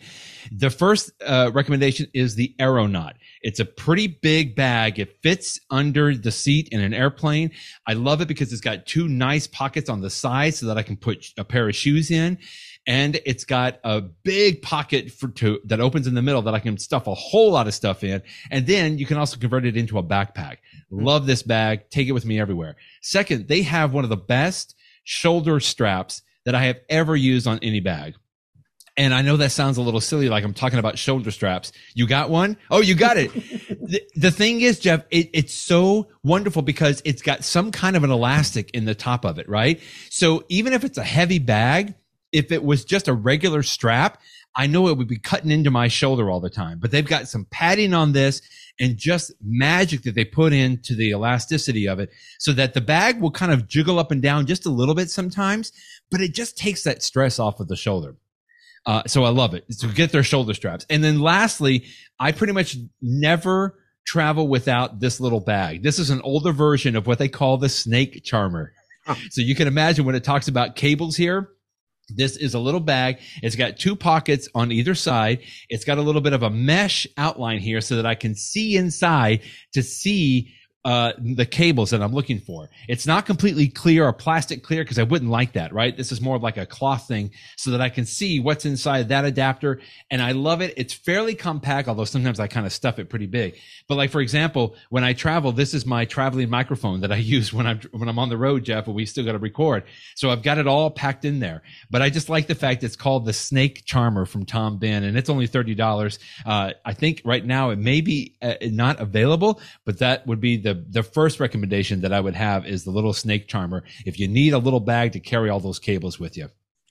The first uh, recommendation is the Aeronaut. It's a pretty big bag. It fits under the seat in an airplane. I love it because it's got two nice pockets on the side so that I can put a pair of shoes in and it's got a big pocket for to that opens in the middle that I can stuff a whole lot of stuff in. And then you can also convert it into a backpack. Mm-hmm. Love this bag. Take it with me everywhere. Second, they have one of the best shoulder straps that I have ever used on any bag. And I know that sounds a little silly, like I'm talking about shoulder straps. You got one? Oh, you got it. [LAUGHS] the, the, thing is, Jeff, it, it's so wonderful because it's got some kind of an elastic in the top of it, right? So even if it's a heavy bag, if it was just a regular strap, I know it would be cutting into my shoulder all the time. But they've got some padding on this and just magic that they put into the elasticity of it so that the bag will kind of jiggle up and down just a little bit sometimes, but it just takes that stress off of the shoulder. Uh, so I love it. So get their shoulder straps. And then lastly, I pretty much never travel without this little bag. This is an older version of what they call the snake charmer. So you can imagine when it talks about cables here, this is a little bag. It's got two pockets on either side. It's got a little bit of a mesh outline here so that I can see inside to see uh, the cables that I'm looking for. It's not completely clear or plastic clear because I wouldn't like that, right? This is more of like a cloth thing so that I can see what's inside that adapter. And I love it. It's fairly compact, although sometimes I kind of stuff it pretty big. But like, for example, when I travel, this is my traveling microphone that I [LAUGHS] use when I'm, when I'm on the road, Jeff, but we still got to record. So I've got it all packed in there. But I just like the fact it's called the Snake Charmer from Tom Bihn and it's only $30. Uh, I think right now it may be uh, not available, but that would be the the first recommendation that I would have is the little snake charmer. If you need a little bag to carry all those cables with you.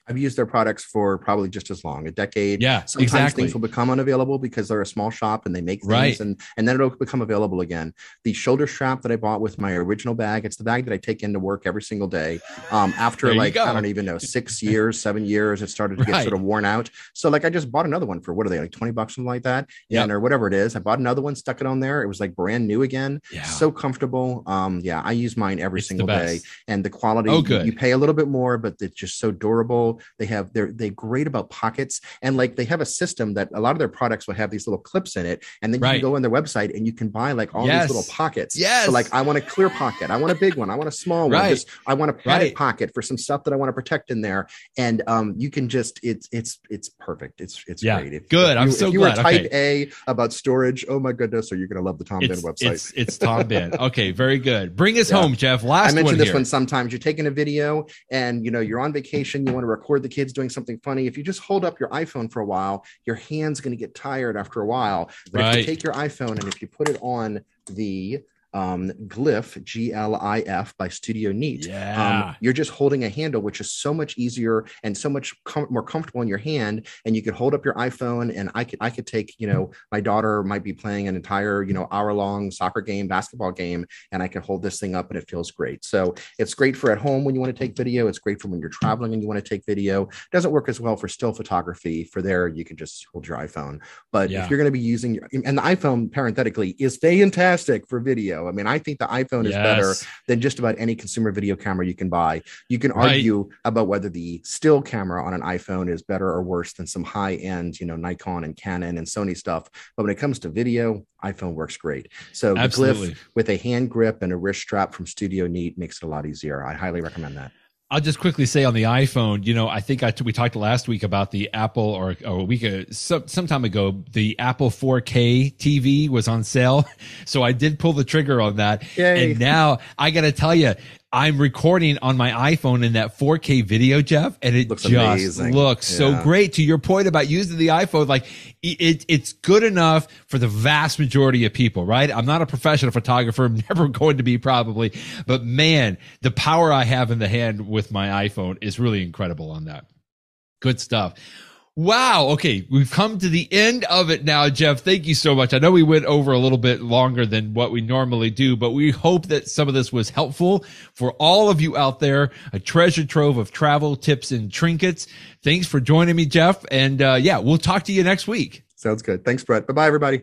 I've used their products for probably just as long, a decade. Yeah, sometimes exactly. things will become unavailable because they're a small shop and they make things, right. and and then it'll become available again. The shoulder strap that I bought with my original bag, it's the bag that I take into work every single day. Um, after like I don't even know six [LAUGHS] years, seven years, it started to get sort of worn out. So like I just bought another one for what are they like twenty bucks something like that, yeah, or whatever it is. I bought another one, stuck it on there. It was like brand new again. Yeah, so comfortable. Um, yeah, I use mine every it's single day, and the quality. Oh, good. You pay a little bit more, but it's just so durable They have they're they great about pockets and like they have a system that a lot of their products will have these little clips in it, and then you right. can go on their website and you can buy like all yes. these little pockets. Yes. So like I want a clear pocket, I want a big one, I want a small right. one. Just, I want a padded right. pocket for some stuff that I want to protect in there, and um, you can just it's it's it's perfect. It's it's yeah. great. If, Good. If I'm so if you glad. were type okay. A about storage, oh my goodness, are you going to love the Tom it's, Bihn website? It's, it's Tom Bihn. [LAUGHS] Okay, very good. Bring us yeah. home, Jeff. Last I mentioned this here. one sometimes. You're taking a video and you know you're on vacation. You want to record the kids doing something funny. If you just hold up your iPhone for a while, your hand's going to get tired after a while. But right. if you take your iPhone and if you put it on the um, Glif, G L I F by Studio Neat. Yeah. Um, you're just holding a handle, which is so much easier and so much com- more comfortable in your hand. And you could hold up your iPhone, and I could I could take you know my daughter might be playing an entire you know hour long soccer game, basketball game, and I can hold this thing up, and it feels great. So it's great for at home when you want to take video. It's great for when you're traveling and you want to take video. It doesn't work as well for still photography. For there, you can just hold your iPhone. But yeah. if you're going to be using your and the iPhone, parenthetically, is fantastic for video. I mean, I think the iPhone is yes. better than just about any consumer video camera you can buy. You can argue right. about whether the still camera on an iPhone is better or worse than some high end, you know, Nikon and Canon and Sony stuff. But when it comes to video, iPhone works great. So Absolutely. with a hand grip and a wrist strap from Studio Neat makes it a lot easier. I highly recommend that. I'll just quickly say on the iPhone, you know, I think I we talked last week about the Apple or, or a week ago, some, some time ago, the Apple 4K TV was on sale. [LAUGHS] So I did pull the trigger on that. Yay. And now I got to tell you, I'm recording on my iPhone in that 4K video, Jeff, and it looks just amazing. looks yeah. so great. To your point about using the iPhone, like it, it's good enough for the vast majority of people, right? I'm not a professional photographer. I'm [LAUGHS] never going to be probably, but man, the power I have in the hand with my iPhone is really incredible on that. Good stuff. Wow. Okay. We've come to the end of it now, Jeff. Thank you so much. I know we went over a little bit longer than what we normally do, but we hope that some of this was helpful for all of you out there. A treasure trove of travel tips and trinkets. Thanks for joining me, Jeff. And uh, yeah, we'll talk to you next week. Sounds good. Thanks, Brett. Bye bye, everybody.